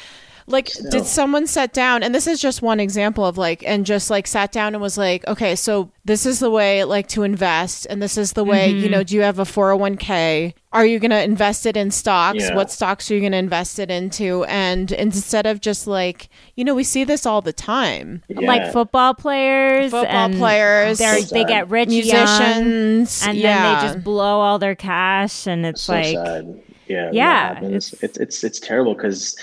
like Still. did someone sit down and this is just one example of like and just like sat down and was like okay so this is the way like to invest and this is the way you mm-hmm. know do you have a 401k are you going to invest it in stocks Yeah. what stocks are you going to invest it into and instead of just like you know we see this all the time Yeah. Like football players, football and players they're, So they get rich young, musicians and yeah. then they just blow all their cash, and it's so like, sad. Yeah, Yeah, it's- it's it's it's terrible because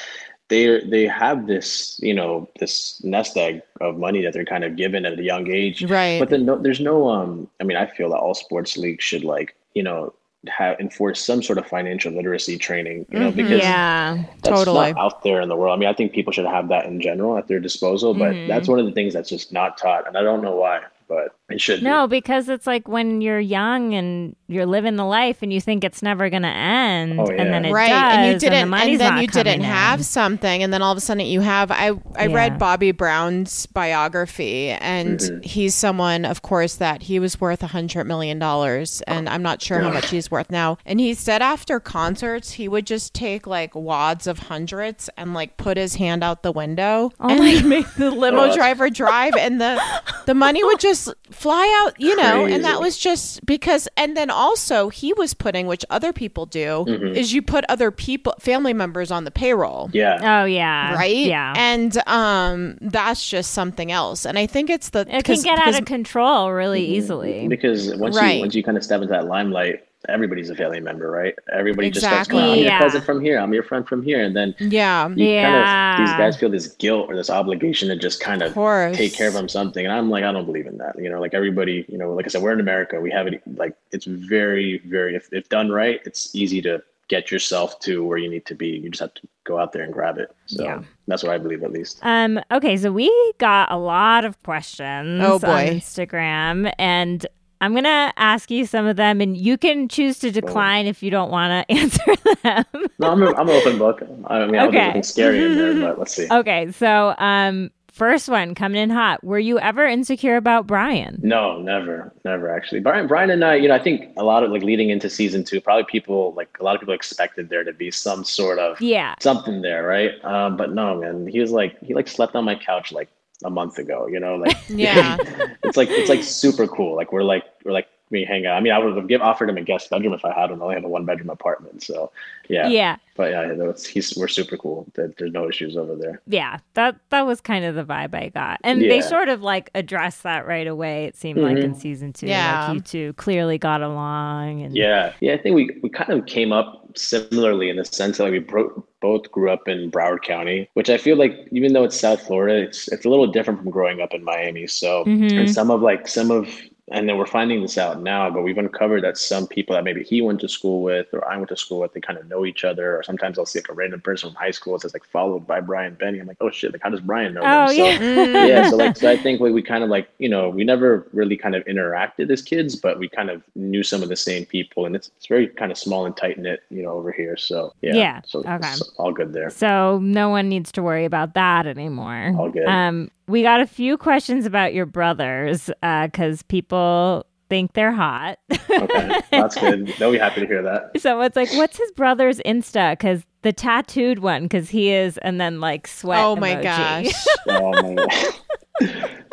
they they have this you know this nest egg of money that they're kind of given at a young age, Right. But then no, there's no um. I mean, I feel that all sports leagues should like you know have enforce some sort of financial literacy training, you know, because yeah, that's Totally. not out there in the world. I mean, I think people should have that in general at their disposal, but Mm-hmm. that's one of the things that's just not taught, and I don't know why, but it should. no, because it's like when you're young and you're living the life, and you think it's never gonna end, Oh, and then it right does, and you didn't and, money's then you didn't coming have something and then all of a sudden you have i i Yeah. read bobby brown's biography and Mm-hmm. he's someone of course that he was worth a hundred million dollars and i'm not sure how much he's worth now and he said after concerts he would just take like wads of hundreds and like put his hand out the window Oh and like (laughs) make the limo driver drive and the the money would just fly out you know and that was just because and then also he was putting which other people do Mm-hmm. is you put other people family members on the payroll Yeah. Oh yeah, right Yeah, and um that's just something else and i think it's the it can get out of control really Mm-hmm. easily. because once Right. you once you kind of step into that limelight, everybody's a family member, right? Everybody just starts Exactly. going, "I'm Yeah. your cousin from here. I'm your friend from here," and then yeah you Yeah. kind of these guys feel this guilt or this obligation to just kind of course. take care of them something, and I'm like, I don't believe in that. You know, like everybody, you know, like I said, we're in America. We have it like it's very, very if, if done right, it's easy to get yourself to where you need to be. You just have to go out there and grab it. So Yeah. that's what I believe, at least. Um, okay, so we got a lot of questions Oh, on boy. Instagram, and I'm gonna ask you some of them, and you can choose to decline if you don't want to (laughs) answer them. No, I'm, a, I'm an open book. I mean, I Okay. think scary in there, but let's see. okay, so um, first one coming in hot. Were you ever insecure about Brian? No, never, never actually. Brian, Brian and I, you know, I think a lot of like leading into season two, probably people like a lot of people expected there to be some sort of Yeah. something there, right? Um, but no, man, he was like he like slept on my couch like a month ago, you know, like (laughs) Yeah. (laughs) it's like it's like super cool. Like we're like we're like we hang out. I mean, I would have give offered him a guest bedroom if I had him. I only have a one bedroom apartment, so yeah. Yeah. But yeah, no, he's we're super cool. There- There's no issues over there. Yeah, that that was kind of the vibe I got, and they sort of like addressed that right away. It seemed like in season two, Yeah. like you two clearly got along, and Yeah, yeah. I think we we kind of came up similarly in the sense that like we bro- both grew up in Broward County, which I feel like even though it's South Florida, it's it's a little different from growing up in Miami. So Mhm. and some of like some of and then we're finding this out now, but we've uncovered that some people that maybe he went to school with or I went to school with, they kind of know each other. Or sometimes I'll see like a random person from high school that's like followed by Brian Benni. I'm like, oh shit, like how does Brian know Oh, them? So yeah. yeah, so like so I think we, we kind of like you know we never really kind of interacted as kids, but we kind of knew some of the same people, and it's it's very kind of small and tight knit, you know, over here. So yeah, Yeah, so okay. it's all good there. So no one needs to worry about that anymore. All good. Um, we got a few questions about your brothers because people think they're hot. Okay, that's good. (laughs) They'll be happy to hear that. so it's like, what's his brother's Insta? Because the tattooed one, because he is, and then like sweat. oh my emoji. gosh (laughs) Oh man,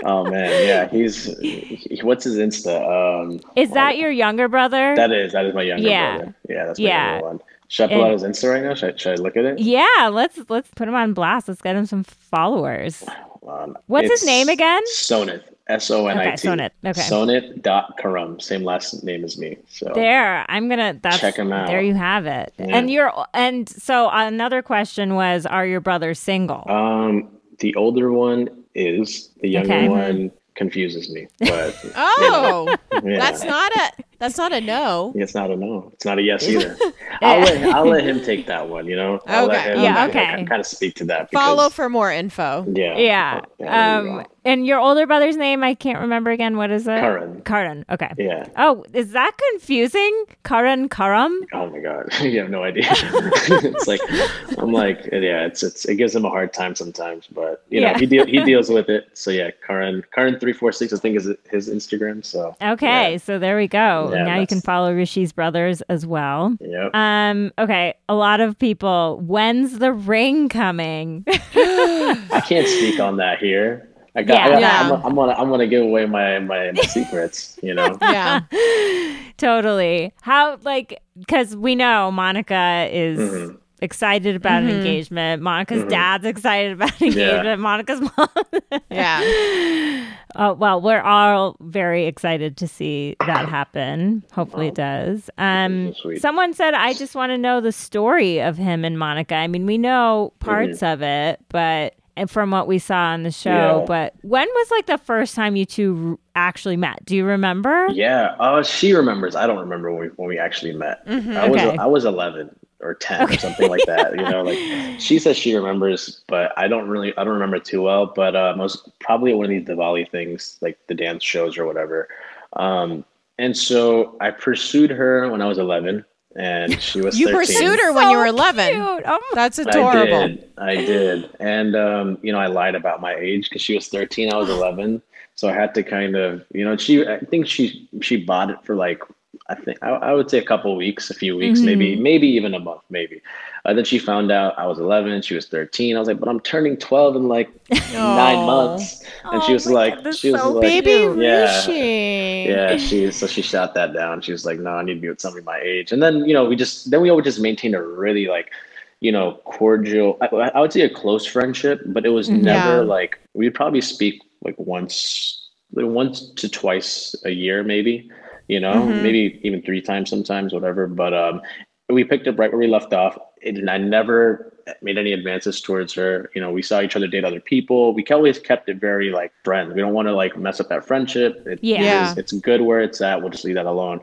oh man, yeah. He's he, what's his Insta? Um, Is that your younger brother? that is that is my younger Yeah. brother. Yeah, that's my Yeah. younger one. Should I pull out his Insta right now? Should I, should I look at it? yeah, let's let's put him on blast. Let's get him some followers. Um, What's his name again? Sonit. S O N I T. Sonit. Okay. Sonit dot Karam. Same last name as me. So There, I'm gonna. That's, Check him out. There you have it. Yeah. And you're and so another question was, are your brothers single? um the older one is the younger Okay. one confuses me. But (laughs) oh yeah. that's not a that's not a no it's not a no. It's not a yes (laughs) either. I'll let I'll let him take that one, you know? I'll let Okay. him Yeah, okay. kind of speak to that because follow for more info yeah. yeah. there Um. go. And your older brother's name, I can't remember again. What is it? Karan. Karan. Okay. Yeah. Oh, is that confusing? Karan Karam. Oh my god, (laughs) you have no idea. (laughs) it's like I'm like yeah, it's it's it gives him a hard time sometimes, but you know Yeah. he deal, he deals with it. So yeah, Karan Karan three four six I think is his Instagram. So Okay, yeah. so there we go. So Yeah, now you can follow Rishi's brothers as well. Yep. Um, okay, a lot of people. When's the ring coming? (laughs) I can't speak on that here. I got. Yeah. I got Yeah. I'm, I'm gonna. I'm gonna give away my my, my secrets. You know. (laughs) Yeah. (laughs) totally. How like because we know Monica is Mhm. Excited about Mm-hmm. an engagement. Monica's Mhm. dad's excited about an Yeah. engagement. Monica's mom. (laughs) Yeah. Oh well, we're all very excited to see that happen. Hopefully, it does. Um, so someone said, "I just want to know the story of him and Monica." I mean, we know parts of it, but and from what we saw on the show, Mm-hmm. Yeah. but when was like the first time you two r- actually met? Do you remember? Yeah. Uh, she remembers. I don't remember when we when we actually met. I was Mm-hmm. Okay. I was 11 or 10 or something like that. You know, like (laughs) she says she remembers, but I don't really I don't remember too well. But I was probably one of these Diwali things, like the dance shows or whatever. Um, and so I pursued her when I was 11, and she was You 13. pursued her when you were 11. cute. Oh my- That's I adorable. did. I did. And, um, you know, I lied about my age because she was 13, I was (gasps) 11. So I had to kind of, you know, she, I think she, she bought it for like, I think, I, I would say a couple weeks, a few weeks, maybe, maybe even a month, maybe. Uh, then she found out I was 11, she was 13. I was like, but I'm turning 12 in like nine (laughs) months. And she Oh was like, God, she was so like, Baby. Yeah. Yeah, she so she shot that down. She was like, "No, I need to be with somebody my age." And then you know, we just then we always just maintained a really like, you know, cordial. I, I would say a close friendship, but it was never Yeah. like we'd probably speak like once, like once to twice a year, maybe. You know, Mhm. maybe even three times sometimes, whatever. But um, we picked up right where we left off. And I never made any advances towards her. You know, we saw each other date other people. We always kept it very like friends. We don't want to like mess up that friendship. It, Yeah. Yeah. It's, it's good where it's at. We'll just leave that alone.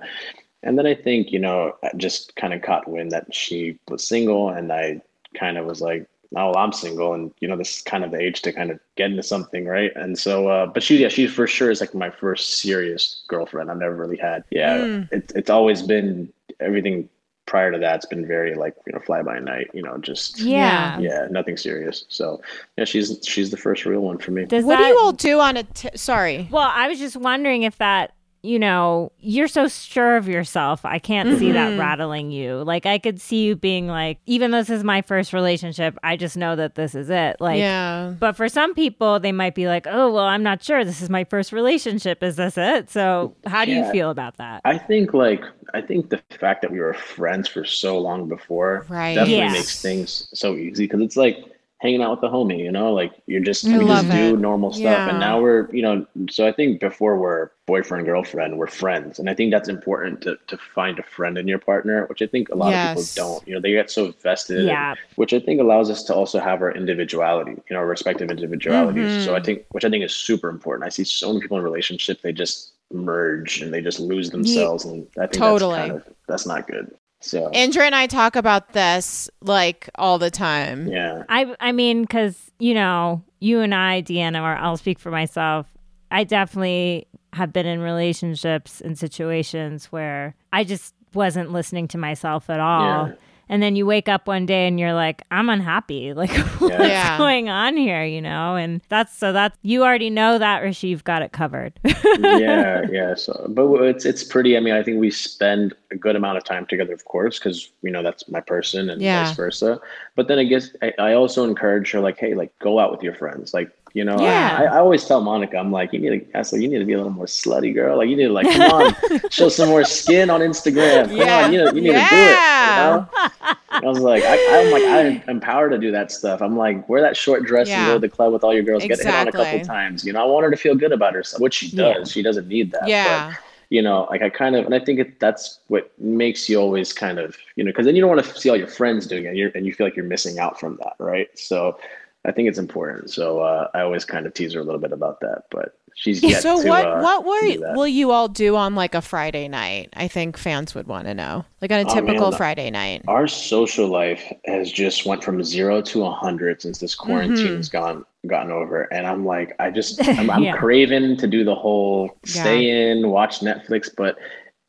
And then I think, you know, I just kind of caught wind that she was single and I kind of was like, oh, well, I'm single and, you know, this is kind of the age to kind of get into something, right? And so, uh, but she, yeah, she for sure is like my first serious girlfriend I've never really had. Yeah. Mm. It, it's always been everything prior to that. It's been very like, you know, fly by night, you know, just, yeah. yeah, nothing serious. So yeah, she's, she's the first real one for me. Does What that, do you all do on a? T- sorry. Well, I was just wondering if that, you know, you're so sure of yourself. I can't see that Mhm. rattling you. Like, I could see you being like, even though this is my first relationship, I just know that this is it. Like, yeah. but for some people, they might be like, oh, well, I'm not sure. This is my first relationship. Is this it? So, how do you feel about that? I think like I think the fact that we were friends for so long before Right. definitely Yes. makes things so easy because it's like hanging out with the homie, you know, like you're just I we love just do it. normal stuff, Yeah. and now we're you know. So I think before we're boyfriend girlfriend, we're friends, and I think that's important to to find a friend in your partner, which I think a lot Yes. of people don't. You know, they get so vested, in- Yeah. which I think allows us to also have our individuality, you know, our respective individualities. So I Mhm. think, which I think is super important. I see so many people in relationships, they just merge and they just lose themselves, and I think Totally. that's kind of that's not good. So Andrea and I talk about this like all the time. yeah, I I mean, because you know, you and I, Deanna, or I'll speak for myself. I definitely have been in relationships and situations where I just wasn't listening to myself at all. Yeah. And then you wake up one day and you're like, I'm unhappy. (laughs) Like, what's Yeah. going on here? You know? And that's so that's, you already know that, Rishi, you've got it covered. (laughs) yeah, yeah. So, but it's it's pretty. I mean, I think we spend a good amount of time together, of course, because you know that's my person, and Yeah. vice versa. But then I guess I, I also encourage her, like, hey, like go out with your friends, like. You know, Yeah. I, I always tell Monica, I'm like, you need to, I said, you need to be a little more slutty, girl. Like, you need to, like, come on, (laughs) show some more skin on Instagram. Come Yeah. on, you, know, you need Yeah. to do it. You know? (laughs) I was like, I, I'm like, I'm empowered to do that stuff. I'm like, wear that short dress and go to the club with all your girls, get hit on a couple times. You know, I want her to feel good about herself, which she does. She doesn't need that. but, Yeah. you know, like I kind of, and I think it, that's what makes you always kind of, you know, because then you don't want to see all your friends doing it, and, you're, and you feel like you're missing out from that, right? So I think it's important. So uh, I always kind of tease her a little bit about that, but she's yet so to. what uh, what to will, you all do on like a Friday night? I think fans would want to know. Like on a Oh, man, typical Friday night. Our social life has just went from zero to a hundred since this quarantine Mhm. has gone gotten over, and I'm like, I just (laughs) I'm, I'm Yeah. craving to do the whole Yeah. stay in, watch Netflix, but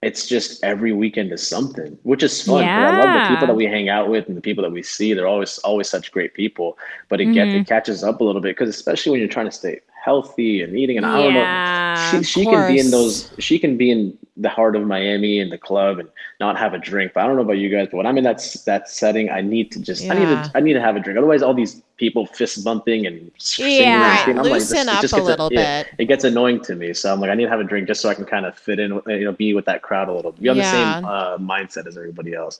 it's just every weekend is something, which is fun. 'cause I love the people that we hang out with and the people that we see. They're always always such great people, but it gets Mhm. it catches up a little bit because especially when you're trying to stay healthy and eating. And I don't Yeah. She, she can be in those. She can be in the heart of Miami and the club and not have a drink. But I don't know about you guys. But when I'm in that that setting, I need to just. I need to. I need to have a drink. Otherwise, all these people fist bumping and singing Yeah. and Right, everything, like, loosen this- up a gets little yeah, bit. It gets annoying to me. So I'm like, I need to have a drink just so I can kind of fit in. You know, be with that crowd a little. Be on Yeah. the same uh, mindset as everybody else.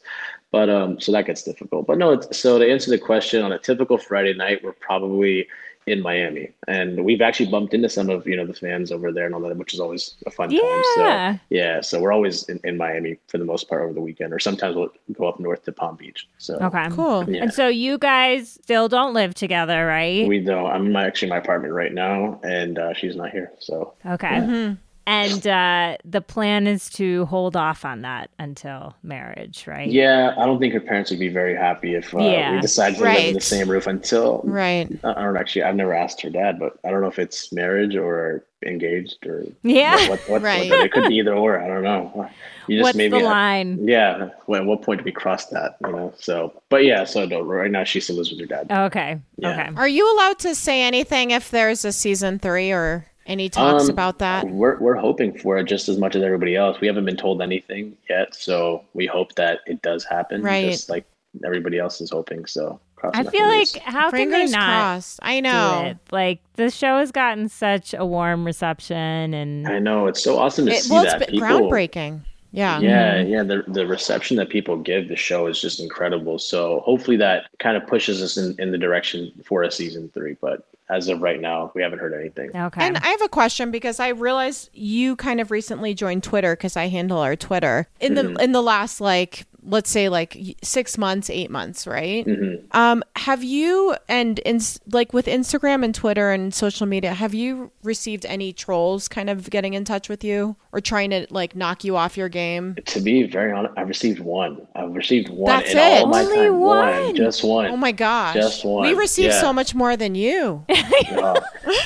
But um, so that gets difficult. But no, it's, so to answer the question, on a typical Friday night, we're probably in Miami, and we've actually bumped into some of you know the fans over there and all that, which is always a fun time. Yeah. So yeah, so we're always in, in Miami for the most part over the weekend, or sometimes we'll go up north to Palm Beach. So Okay. Cool. yeah. And so you guys still don't live together, right? We don't. I'm actually in my apartment right now, and uh, she's not here. So okay. Mm-hmm. And uh, the plan is to hold off on that until marriage, right? yeah, I don't think her parents would be very happy if uh, Yeah. we decide to live in the same roof until. Right. I I don't actually. I've never asked her dad, but I don't know if it's marriage or engaged or Yeah. What, what, what, Right. what- it could be either or. I don't know. You just What's maybe the line? Yeah. Well, at what point do we cross that? You know. So, but yeah. So no, right now she still lives with her dad. Okay. Yeah. Okay. Are you allowed to say anything if there's a season three or any talks Um, about that? We're we're hoping for it just as much as everybody else. We haven't been told anything yet, so we hope that it does happen. Right. Just like everybody else is hoping. So I our feel like fingers. how can they not crossed. I know. Like the show has gotten such a warm reception, and I know it's so awesome to It, see well, it's that been people. groundbreaking. Yeah. Yeah, yeah. The the reception that people give the show is just incredible. So hopefully that kind of pushes us in, in the direction for a season three. But as of right now, we haven't heard anything. okay. And I have a question because I realized you kind of recently joined Twitter because I handle our Twitter in the Mm-hmm. in the last like let's say like six months, eight months, right? Mm-hmm. Um, have you and in like with Instagram and Twitter and social media, have you received any trolls kind of getting in touch with you or trying to like knock you off your game? To be very honest, I've received one. I've received one That's in all it? my Only time. one? just one. Oh my gosh, Just one. We receive Yeah. so much more than you. (laughs) Oh,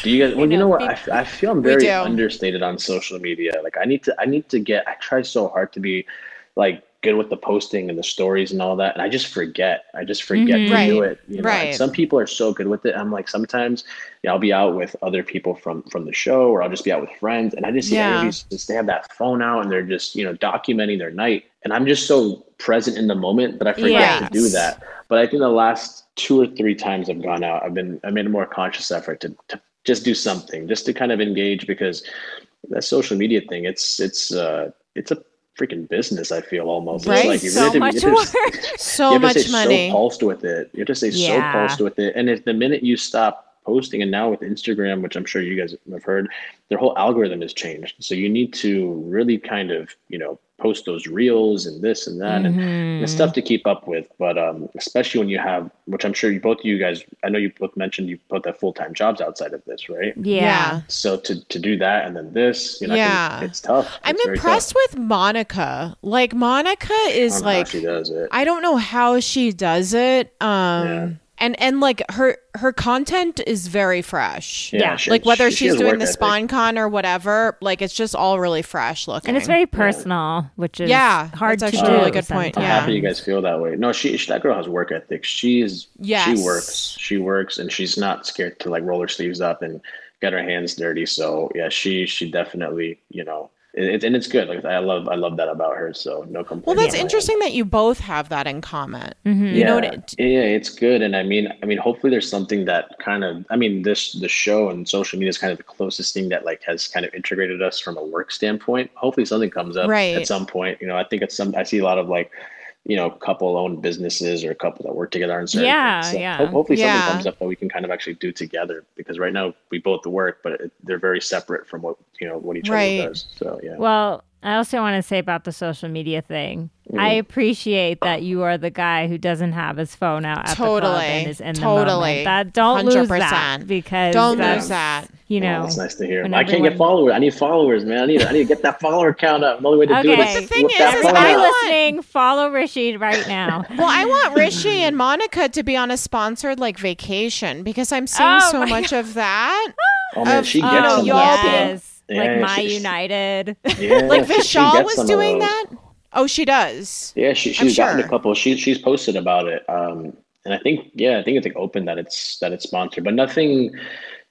do you guys? (laughs) Well, you know what? I feel I'm very understated on social media. Like I need to, I need to get. I try so hard to be, like, good with the posting and the stories and all that, and I just forget. I just forget to Right. do it. You know? And Right. some people are so good with it. I'm like sometimes, yeah, I'll be out with other people from from the show, or I'll just be out with friends, and I just see Yeah. everybody just they have that phone out and they're just you know documenting their night, and I'm just so present in the moment that I forget to do that. But I think the last two or three times I've gone out, I've been I made a more conscious effort to, to just do something, just to kind of engage because that social media thing, it's it's uh it's a freaking business. I feel almost Right? It's like you so really much (laughs) to, work. So you much stay money. so pulsed with it. You have to stay Yeah. so pulsed with it, and if the minute you stop posting, and now with Instagram, which I'm sure you guys have heard, their whole algorithm has changed. So you need to really kind of you know post those reels and this and that and Mhm. it's tough to keep up with, but um, especially when you have, which I'm sure you both of you guys, I know you both mentioned you both have full time jobs outside of this, right? Yeah. So to to do that and then this, you know, Yeah. think it's tough. I'm impressed tough. with Monica. Like Monica is don't know how like she does it. I don't know how she does it. Um Yeah. And and like her her content is very fresh. Yeah. she- Like whether she- she she's has doing work the ethic. SpawnCon or whatever, like it's just all really fresh looking. And it's very personal, which is Yeah, hard that's to actually do. a really good point, I'm yeah. happy you guys feel that way. No, she, she that girl has work ethic. She's Yes. she works. She works and she's not scared to like roll her sleeves up and get her hands dirty. So yeah, she she definitely, you know, it, and it's good. Like I love I love that about her. So no complaints. Well, that's on my end. interesting that you both have that in common. Mm-hmm. You know what yeah, it, yeah, it's good, and I mean, I mean, hopefully, there's something that kind of, I mean, this the show and social media is kind of the closest thing that like has kind of integrated us from a work standpoint. Hopefully, something comes up Right. at some point. You know, I think it's some. I see a lot of like, you know, couple owned businesses or a couple that work together on certain Yeah, things. So yeah. ho- hopefully, Yeah. something comes up that we can kind of actually do together because right now we both work, but it, they're very separate from what you know what each Right. other does. So yeah. Well, I also want to say about the social media thing. I mm-hmm. appreciate that you are the guy who doesn't have his phone out at the club Totally. and is in the Totally. moment. That don't lose that because don't lose that. You Well, know, that's nice to hear. when I can't get followers. I need followers, man. I need I need to get that follower count up. The only way to do it Okay. is But the thing whip is, that is phone I everybody listening, follow Rishi right now. (laughs) Well, I want Rishi and Monica to be on a sponsored like vacation because I'm seeing Oh so my much of that. (gasps) Oh man, of, she gets know, some y'all of being- that. yes, Yeah, like My she- she- United. (laughs) Yeah, Like she- she Vishal was doing that. Oh, she does. Yeah, she, I'm she's gotten sure. a couple. She she's posted about it. Um, and I think yeah, I think it's like open that it's that it's sponsored, but nothing,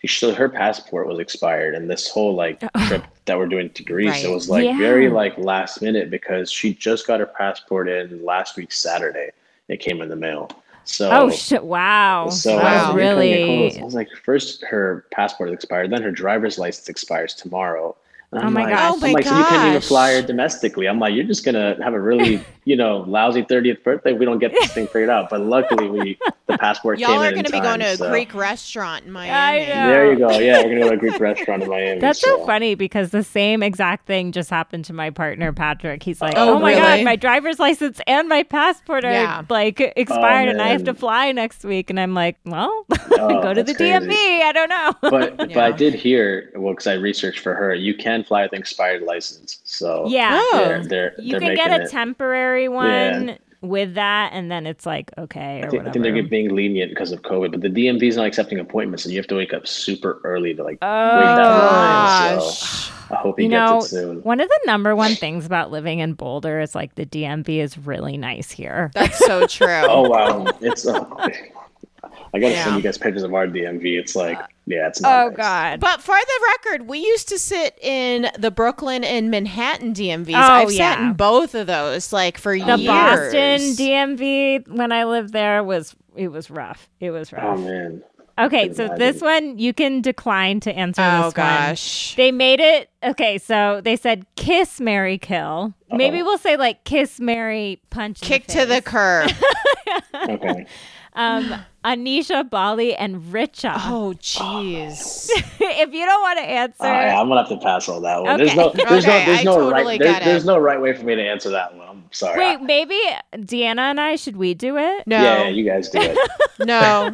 she, her passport was expired, and this whole like oh. trip that we're doing to Greece, Right. it was like Yeah. very like last minute because she just got her passport in last week Saturday. It came in the mail. So Oh shit! Wow. so that Wow. I was was really really. I was like, first her passport expired, then her driver's license expires tomorrow. And Oh I'm my like, gosh. Oh my I'm like, so you can't even fly her domestically. I'm like, you're just gonna have a really, you know, lousy 30th birthday. We don't get this thing figured out. But luckily, we the passport Y'all came are in going to be in going to a so- Greek restaurant in Miami. know. There you go. Yeah, we're gonna go to a Greek (laughs) restaurant in Miami. That's so funny because the same exact thing just happened to my partner Patrick. He's like, "Oh, Oh, my god, my driver's license and my passport are Yeah. like oh, expired, and I have to fly next week." And I'm like, "Well, (laughs) Oh, go to the crazy. DMV. I don't know." But but (laughs) I did hear well because I researched for her. You can fly with an expired license. So yeah, Oh. they're, they're, you they're can get a it- temporary one with that, and then it's like okay or I think, I think they're being lenient because of COVID, but the DMV is not accepting appointments, and you have to wake up super early to like oh wait that line. Gosh. So I hope he you gets know, it soon. one of the number one things about living in Boulder is like the DMV is really nice here. That's so (laughs) true. Oh wow, it's. Uh, I gotta Yeah. send you guys pictures of our DMV. It's like, uh, yeah, it's not. Oh nice. God. But for the record, we used to sit in the Brooklyn and Manhattan DMVs. Oh, I've sat in both of those, like for the years. The Boston DMV when I lived there was it was rough. It was oh, rough. Oh man, okay, so imagine. this one you can decline to answer Oh this one. gosh. They made it okay, so they said kiss Mary kill. Maybe we'll say like kiss Mary punch. Kick the to the curb. (laughs) okay. Um Anisha Bali and Richa. oh jeez. (laughs) if you don't want to answer I, I'm gonna have to pass on that one. There's no, Okay. there's Okay, no, there's I no totally right, there's, get it. there's no right way for me to answer that one. I'm sorry. Wait, maybe Deanna and I should we do it? No. Yeah, yeah, you guys do it. (laughs) no.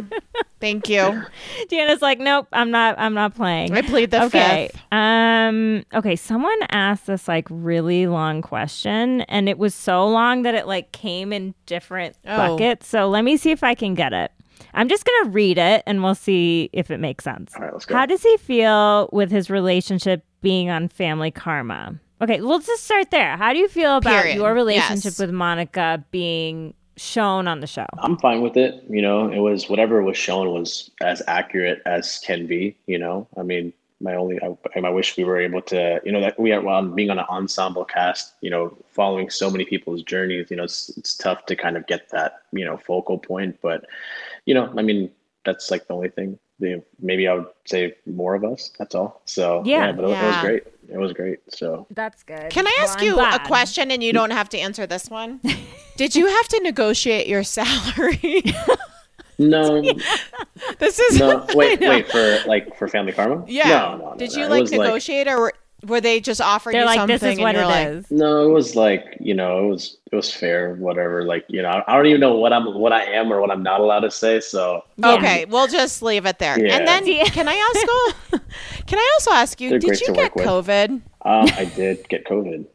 Thank you. (laughs) Deanna's like, nope, I'm not. I'm not playing. I plead the okay. fifth. Um. Okay. Someone asked this like really long question, and it was so long that it like came in different Oh. buckets. So let me see if I can get it. I'm just gonna read it, and we'll see if it makes sense. All right, let's go. How does he feel with his relationship being on Family Karma? Okay, we'll just start there. How do you feel about Period. your relationship Yes. with Monica being shown on the show? I'm fine with it. You know, it was whatever was shown was as accurate as can be. You know, I mean, my only, I, I wish we were able to, you know, that we are well, being on an ensemble cast. You know, following so many people's journeys. You know, it's it's tough to kind of get that you know focal point. But you know, I mean, that's like the only thing. The, maybe I would say more of us. That's all. So Yeah. but it, it was great. It was great. So That's good. Can I ask I'm you a question and you don't have to answer this one? (laughs) Did you have to negotiate your salary? (laughs) no, (laughs) this is no. Wait, wait for like for Family Karma. Yeah. No, no, no, Did no. you It like was, negotiate or were, were they just offering They're you like, something this is what you're it like, is. No, it was like you know, it was it was fair, whatever. Like you know, I don't even know what I'm, what I am, or what I'm not allowed to say. So Yeah. Okay, we'll just leave it there. Yeah. And then can I ask (laughs) Can I also ask you, They're did you get. COVID? um, I did get COVID.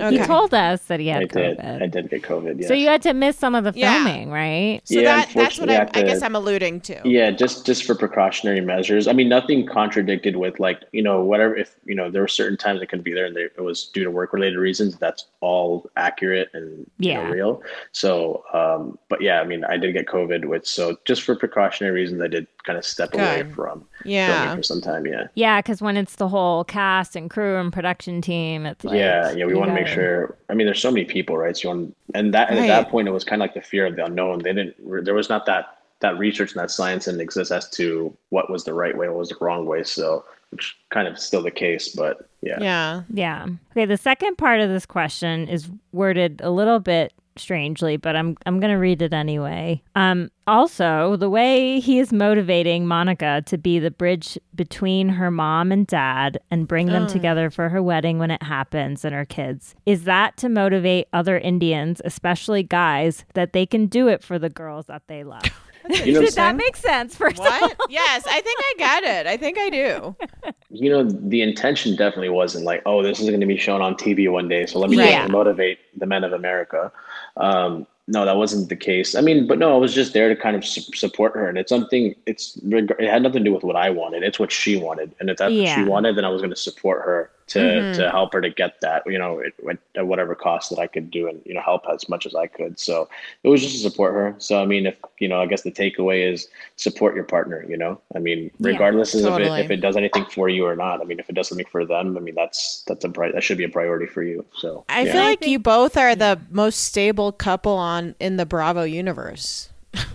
I He told us that he had I did. COVID. I did get COVID. Yes. So you had to miss some of the Yeah. filming, right? So Yeah, that that's what unfortunately, I, I had I guess I'm alluding to. Yeah, just just for precautionary measures. I mean, nothing contradicted with like you know whatever. If you know there were certain times it couldn't be there, and they, it was due to work related reasons. That's all accurate and you know, Yeah. real. So, um, but yeah, I mean, I did get COVID with so just for precautionary reasons, I did kind of step away from Yeah. for some time. Yeah. Yeah, because when it's the whole cast and crew and production team, it's like yeah, yeah, we want to make sure. I mean, there's so many people, right? So you want, and that and at that point, it was kind of like the fear of the unknown. They didn't. There was not that that research and that science didn't exist as to what was the right way, what was the wrong way. So, which kind of still the case, but yeah. Yeah. Yeah. Okay. The second part of this question is worded a little bit strangely, but I'm I'm gonna read it anyway. Um, also, the way he is motivating Monica to be the bridge between her mom and dad and bring them together for her wedding when it happens and her kids is that to motivate other Indians, especially guys, that they can do it for the girls that they love. (laughs) (laughs) You know, Did that make sense? First of all? What? yes, I think I get it. I think I do. (laughs) you know, the intention definitely wasn't like, oh, this is going to be shown on TV one day, so let me Right. try to motivate the men of America. Um, no, that wasn't the case. I mean, but no, I was just there to kind of su- support her, and it's something. It's it had nothing to do with what I wanted. It's what she wanted, and if that's what she wanted, then I was going to support her to Mm-hmm. to help her to get that, you know, it, at- at whatever cost that I could do and you know help as much as I could. So it was just to support her. So I mean, if you know, I guess the takeaway is support your partner. You know, I mean, Yeah, regardless of it, if it does anything for you or not. I mean, if it does something for them, I mean, that's that's a pri- that should be a priority for you. So I yeah. feel like you both are the most stable couple on in the Bravo universe. (laughs)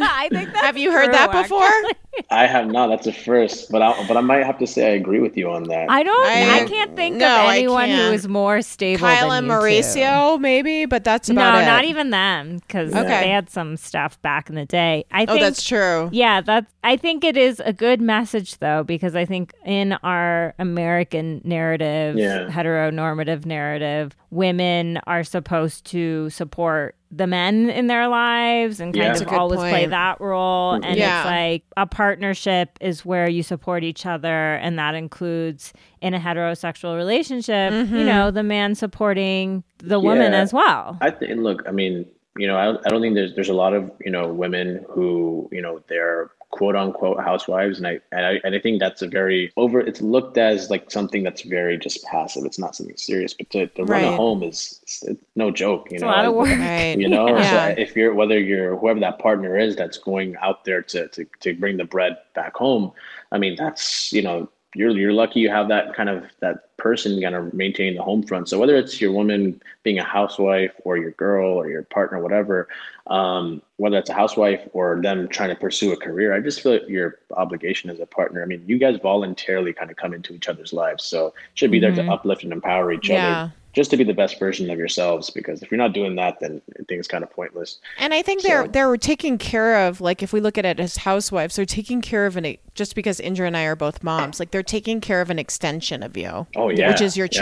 Oh, I think that's Have you heard true, that before? actually. I have not. That's a first, but I but I might have to say I agree with you on that. I don't. I, I- can't think no, of anyone who is more stable. Kyle than and you two. Mauricio, maybe, but that's No, it. not even them because Okay. they had some stuff back in the day. I Oh, think that's true. Yeah, that's. I think it is a good message though, because I think in our American narrative, Yeah. heteronormative narrative, women are supposed to support the men in their lives and kind Yeah. Of good always play that role. And Yeah. it's like a partnership is where you support each other, and that includes in a heterosexual relationship, Mm-hmm. you know, the man supporting the woman as well. I think. Look, I mean, you know, I, I don't think there's there's a lot of you know women who you know they're quote unquote housewives, and I and I, and I think that's a very over. It's looked as like something that's very just passive. It's not something serious, but to, to run a home is it's, it's no joke. You It's know, a lot of work. Right. you know Yeah. so if you're whether you're whoever that partner is that's going out there to, to to bring the bread back home i mean that's you know you're you're lucky you have that kind of that person kind of maintain the home front. So whether it's your woman being a housewife or your girl or your partner whatever um, whether it's a housewife or them trying to pursue a career i just feel like your obligation as a partner i mean you guys voluntarily kind of come into each other's lives. So should be there to uplift and empower each Yeah. other just to be the best version of yourselves because if you're not doing that then things kind of pointless And I think they're they're taking care of like if we look at it as housewives, they're taking care of an just because Andrea and I are both moms, like they're taking care of an extension of you. Oh, yeah. Which is your Yeah,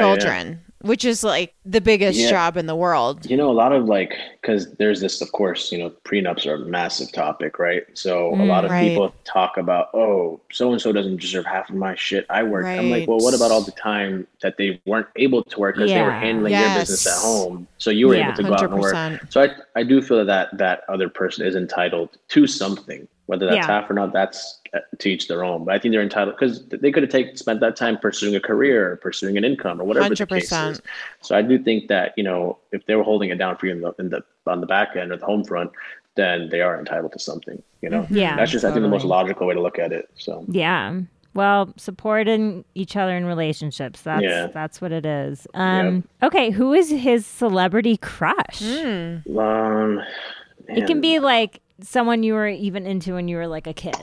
yeah. Children. Which is like the biggest Yeah. job in the world. you know a lot of like because there's this of course you know prenups are a massive topic right so a mm, lot of right. people talk about oh so and so doesn't deserve half of my shit i work i'm like well what about all the time that they weren't able to work because they were handling your Yes. business at home so you were Yeah. able to go out and work so i i do feel that that other person is entitled to something whether that's Yeah. half or not that's uh, to each their own but i think they're entitled because they could have taken spent that time pursuing a career or pursuing an income or whatever the case is so I do think that you know if they were holding it down for you in the, in the on the back end or the home front, then they are entitled to something. You know, Yeah, that's just I think the most logical way to look at it. So Yeah. Well, supporting each other in relationships. That's Yeah. that's what it is. Um okay, who is his celebrity crush? um, It can be like someone you were even into when you were like a kid.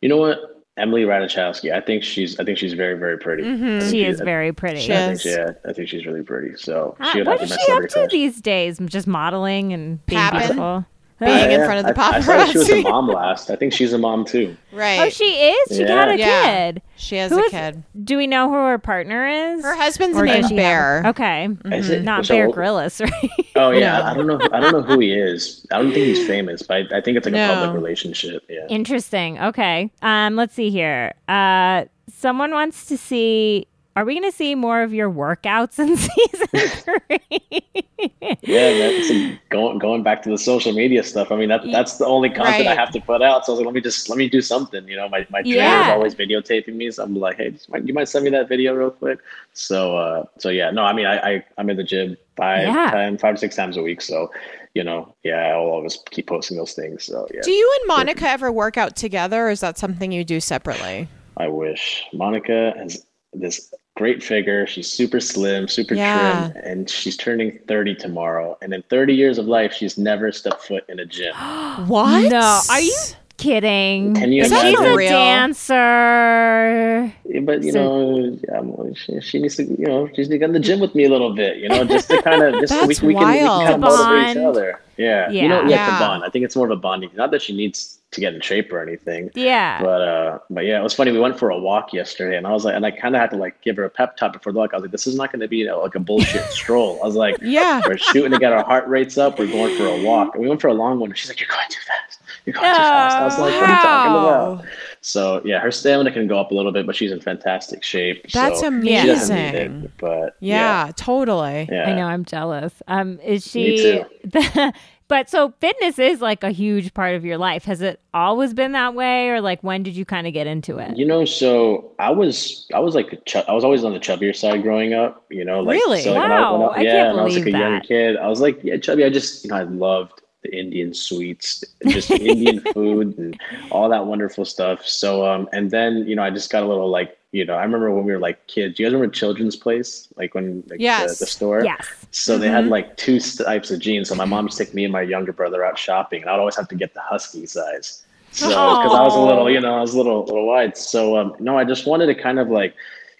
You know what? Emily Ratajkowski. I think she's I think she's very very pretty. Mm-hmm. I think She is I- very pretty. She I is. think, yeah, I think she's really pretty. So she would what have is she up to these days? Just modeling and being Papping? beautiful. Being in front of the I, I she was a mom last. I think she's a mom too. Right. Oh, she is. She Yeah. got a Yeah. kid. she has Who a is- kid. Do we know who her partner is? Her husband's Or does Bear. have- Okay, Is it- not so- Bear Grylls, (laughs) right? Oh yeah, No. I don't know. I don't know who he is. I don't think he's famous, but I, I think it's like No. a public relationship. Yeah. Interesting. Okay. Um, let's see here. Uh, someone wants to see. Are we going to see more of your workouts in (laughs) season three? Yeah, that's going going back to the social media stuff. I mean, that that's the only content I have to put out. So I was like, let me just let me do something. You know, my my trainer Yeah. is always videotaping me, so I'm like, hey, just, you might send me that video real quick. So uh, so yeah, no, I mean, I, I I'm in the gym five Yeah. time, five six times a week. So you know, yeah, I'll always keep posting those things. So yeah, Do you and Monica ever work out together or is that something you do separately? I wish Monica has this great figure. She's super slim, super Yeah. trim, and she's turning 30 tomorrow. And in 30 years of life, she's never stepped foot in a gym. (gasps) (gasps) What? No, are you kidding? Can you Is She's a real? dancer. But you So- know, um, she, she needs to, you know, she's going to get in the gym with me a little bit, you know, just to kind of, just so we, we can, we can kind of motivate each bond. other. Yeah, Yeah. you know, yeah, Yeah. to bond. I think it's more of a bonding. Not that she needs to get in shape or anything. Yeah. But uh, but yeah, it was funny. We went for a walk yesterday, and I was like, and I kind of had to like give her a pep talk before the walk. I was like, this is not going to be you know, like a bullshit (laughs) stroll. I was like, Yeah. we're shooting to get our heart rates up. We're going for a walk, and we went for a long one. And she's like, you're going too fast. (laughs) You're going too fast. I was like, what are you talking about? So yeah, her stamina can go up a little bit, but she's in fantastic shape. That's so amazing. She doesn't need it, but yeah, totally. yeah. I know I'm jealous. Um, is Me she? too. (laughs) but so fitness is like a huge part of your life. Has it always been that way, or like when did you kind of get into it? You know, so I was I was like a ch- I was always on the chubbier side growing up. You know, like Really? so, like, when Wow, I yeah, can't when I was like a believe young that. kid, I was like yeah, chubby. I just you know I loved the Indian sweets, just Indian (laughs) food and all that wonderful stuff. So um, and then you know I just got a little like you know I remember when we were like kids. You guys remember Children's Place, like when like, Yes. the, the store. Yes. So they had like two types of jeans. So my mom used to take me and my younger brother out shopping, and I'd always have to get the husky size. So because I was a little, you know, I was a little, little wide. So um, no, I just wanted to kind of like,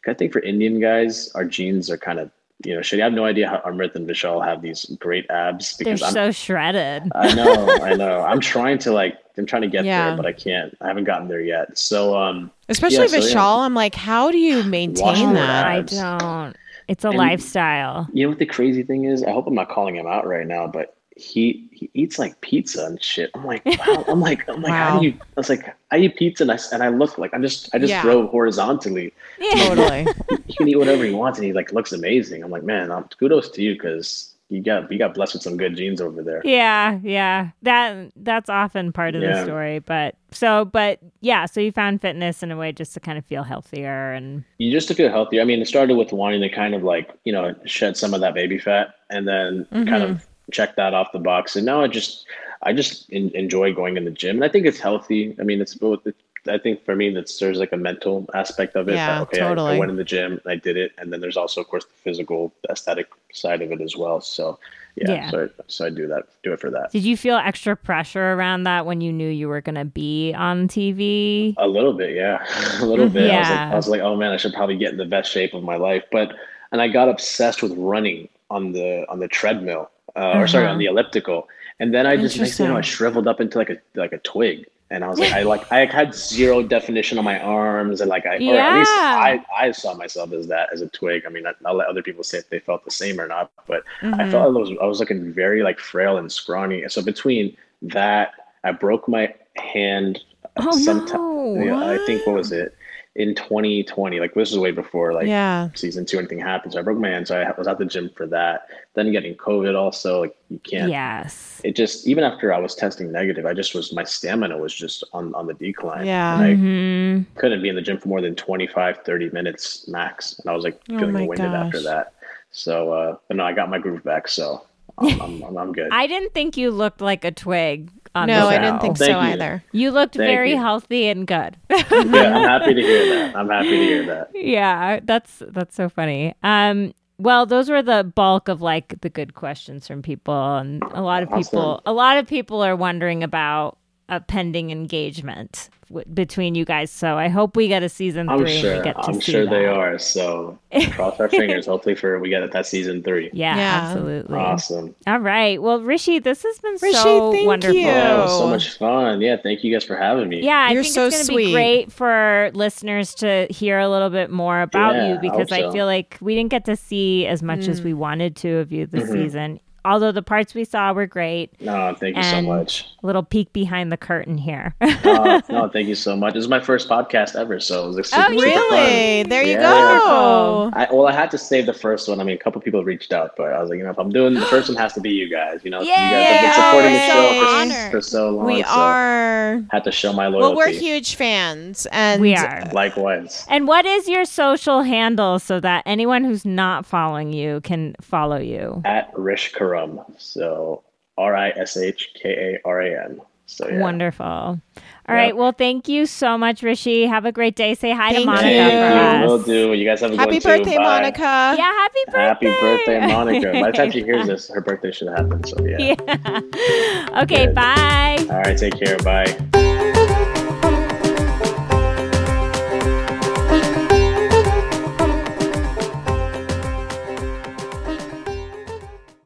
I think for Indian guys, our jeans are kind of, you know, shitty. I have no idea how Amrit and Vishal have these great abs They're because I'm, so shredded. I know, I know. I'm trying to like, I'm trying to get Yeah. there, but I can't. I haven't gotten there yet. So um, Especially Yeah, so, Vishal, yeah. I'm like, how do you maintain that? I don't. It's a And- lifestyle. You know what the crazy thing is? I hope I'm not calling him out right now, but he he eats like pizza and shit. I'm like, (laughs) wow. I'm like, I'm like, how do you? I was like, I eat pizza and I and I look like I'm just I just Yeah. throw horizontally. Yeah. Totally. (laughs) He can eat whatever he wants and he like looks amazing. I'm like, man, um, kudos to you because you got you got blessed with some good genes over there. Yeah, yeah. That that's often part of the story. But so but yeah, so you found fitness in a way just to kind of feel healthier and You just to feel healthier. I mean, it started with wanting to kind of like you know shed some of that baby fat and then kind Mm-hmm. of check that off the box. And now I just I just en- enjoy going in the gym, and I think it's healthy. I mean, it's both. It, I think for me, that's there's like a mental aspect of it. Yeah, that, okay, I- I, went in the gym, and I did it, and then there's also, of course, the physical, aesthetic side of it as well. So yeah, Yeah. so so I do that, do it for that. did you feel extra pressure around that when you knew you were gonna be on TV? A little bit, yeah, (laughs) a little bit. I was like, Yeah. I was like, oh man, I should probably get in the best shape of my life. But and I got obsessed with running on the on the treadmill, uh, or sorry, Uh-huh. on the elliptical. And then I just next thing you know, I shriveled up into like a like a twig. And I was like, I (laughs) like I had zero definition on my arms, and like I, or at least I, I saw myself as that as a twig. I mean, I, I'll let other people say if they felt the same or not, but I Mhm. felt I was I was looking very like frail and scrawny. So between that, I broke my hand. Oh, sometime- no. yeah, I think what was it in 2020? Like this is way before like yeah. season two anything happened. So I broke my hand. So I was at the gym for that. Then getting COVID also like you can't. Yes. It just even after I was testing negative, I just was my stamina was just on on the decline. Yeah. And I hmm couldn't be in the gym for more than 25, 30 minutes max, and I was like Oh feeling my winded after that. So, uh, but no, I got my groove back. So I'm, I'm, (laughs) I'm, I'm good. I didn't think you looked like a twig on No, the I didn't think Thank so you. either. You looked Thank very you. healthy and good. (laughs) yeah, I'm happy to hear that. I'm happy to hear that. yeah, that's that's so funny. Um well, those were the bulk of like the good questions from people and a lot of people a lot of people are wondering about a pending engagement w- between you guys. So I hope we get a season 3 I'm and we sure. get to I'm see sure they are. So cross our fingers. (laughs) Hopefully, for we get that season three. Yeah, Yeah. absolutely. Awesome. All right. Well, Rishi, this has been Rishi, so thank wonderful. you. Yeah, so much fun. Yeah, thank you guys for having me. Yeah, I You're think so it's going to be sweet. great for listeners to hear a little bit more about Yeah, you because I so. feel like we didn't get to see as much Mm. as we wanted to of you this Mhm. season. Although the parts we saw were great, No, thank you so much. a little peek behind the curtain here. Uh, (laughs) no, thank you so much. This is my first podcast ever, so it was like, super, Oh, super fun. Really? There you Yeah. go. I, well, I had to save the first one. I mean, a couple people reached out, but I was like, you know, if I'm doing the first one, has to be you guys. You know, you guys have been supporting the show So for, for so long. We so are. Had to show my loyalty. Well, we're huge fans, and we are. Likewise. And what is your social handle so that anyone who's not following you can follow you? At Rish Karam. So R I S H K A R A M. So yeah. Wonderful. All right. Well, thank you so much, Rishi. Have a great day. Say hi Thank to Monica you. Thank for you. us. Will do. You guys have a happy good one too. birthday, Bye. Monica. Yeah, happy birthday. Happy birthday, Monica. By the time (laughs) she hears this, her birthday should happen. So yeah. (laughs) yeah. okay, Good. bye. All right. Take care. Bye. (laughs)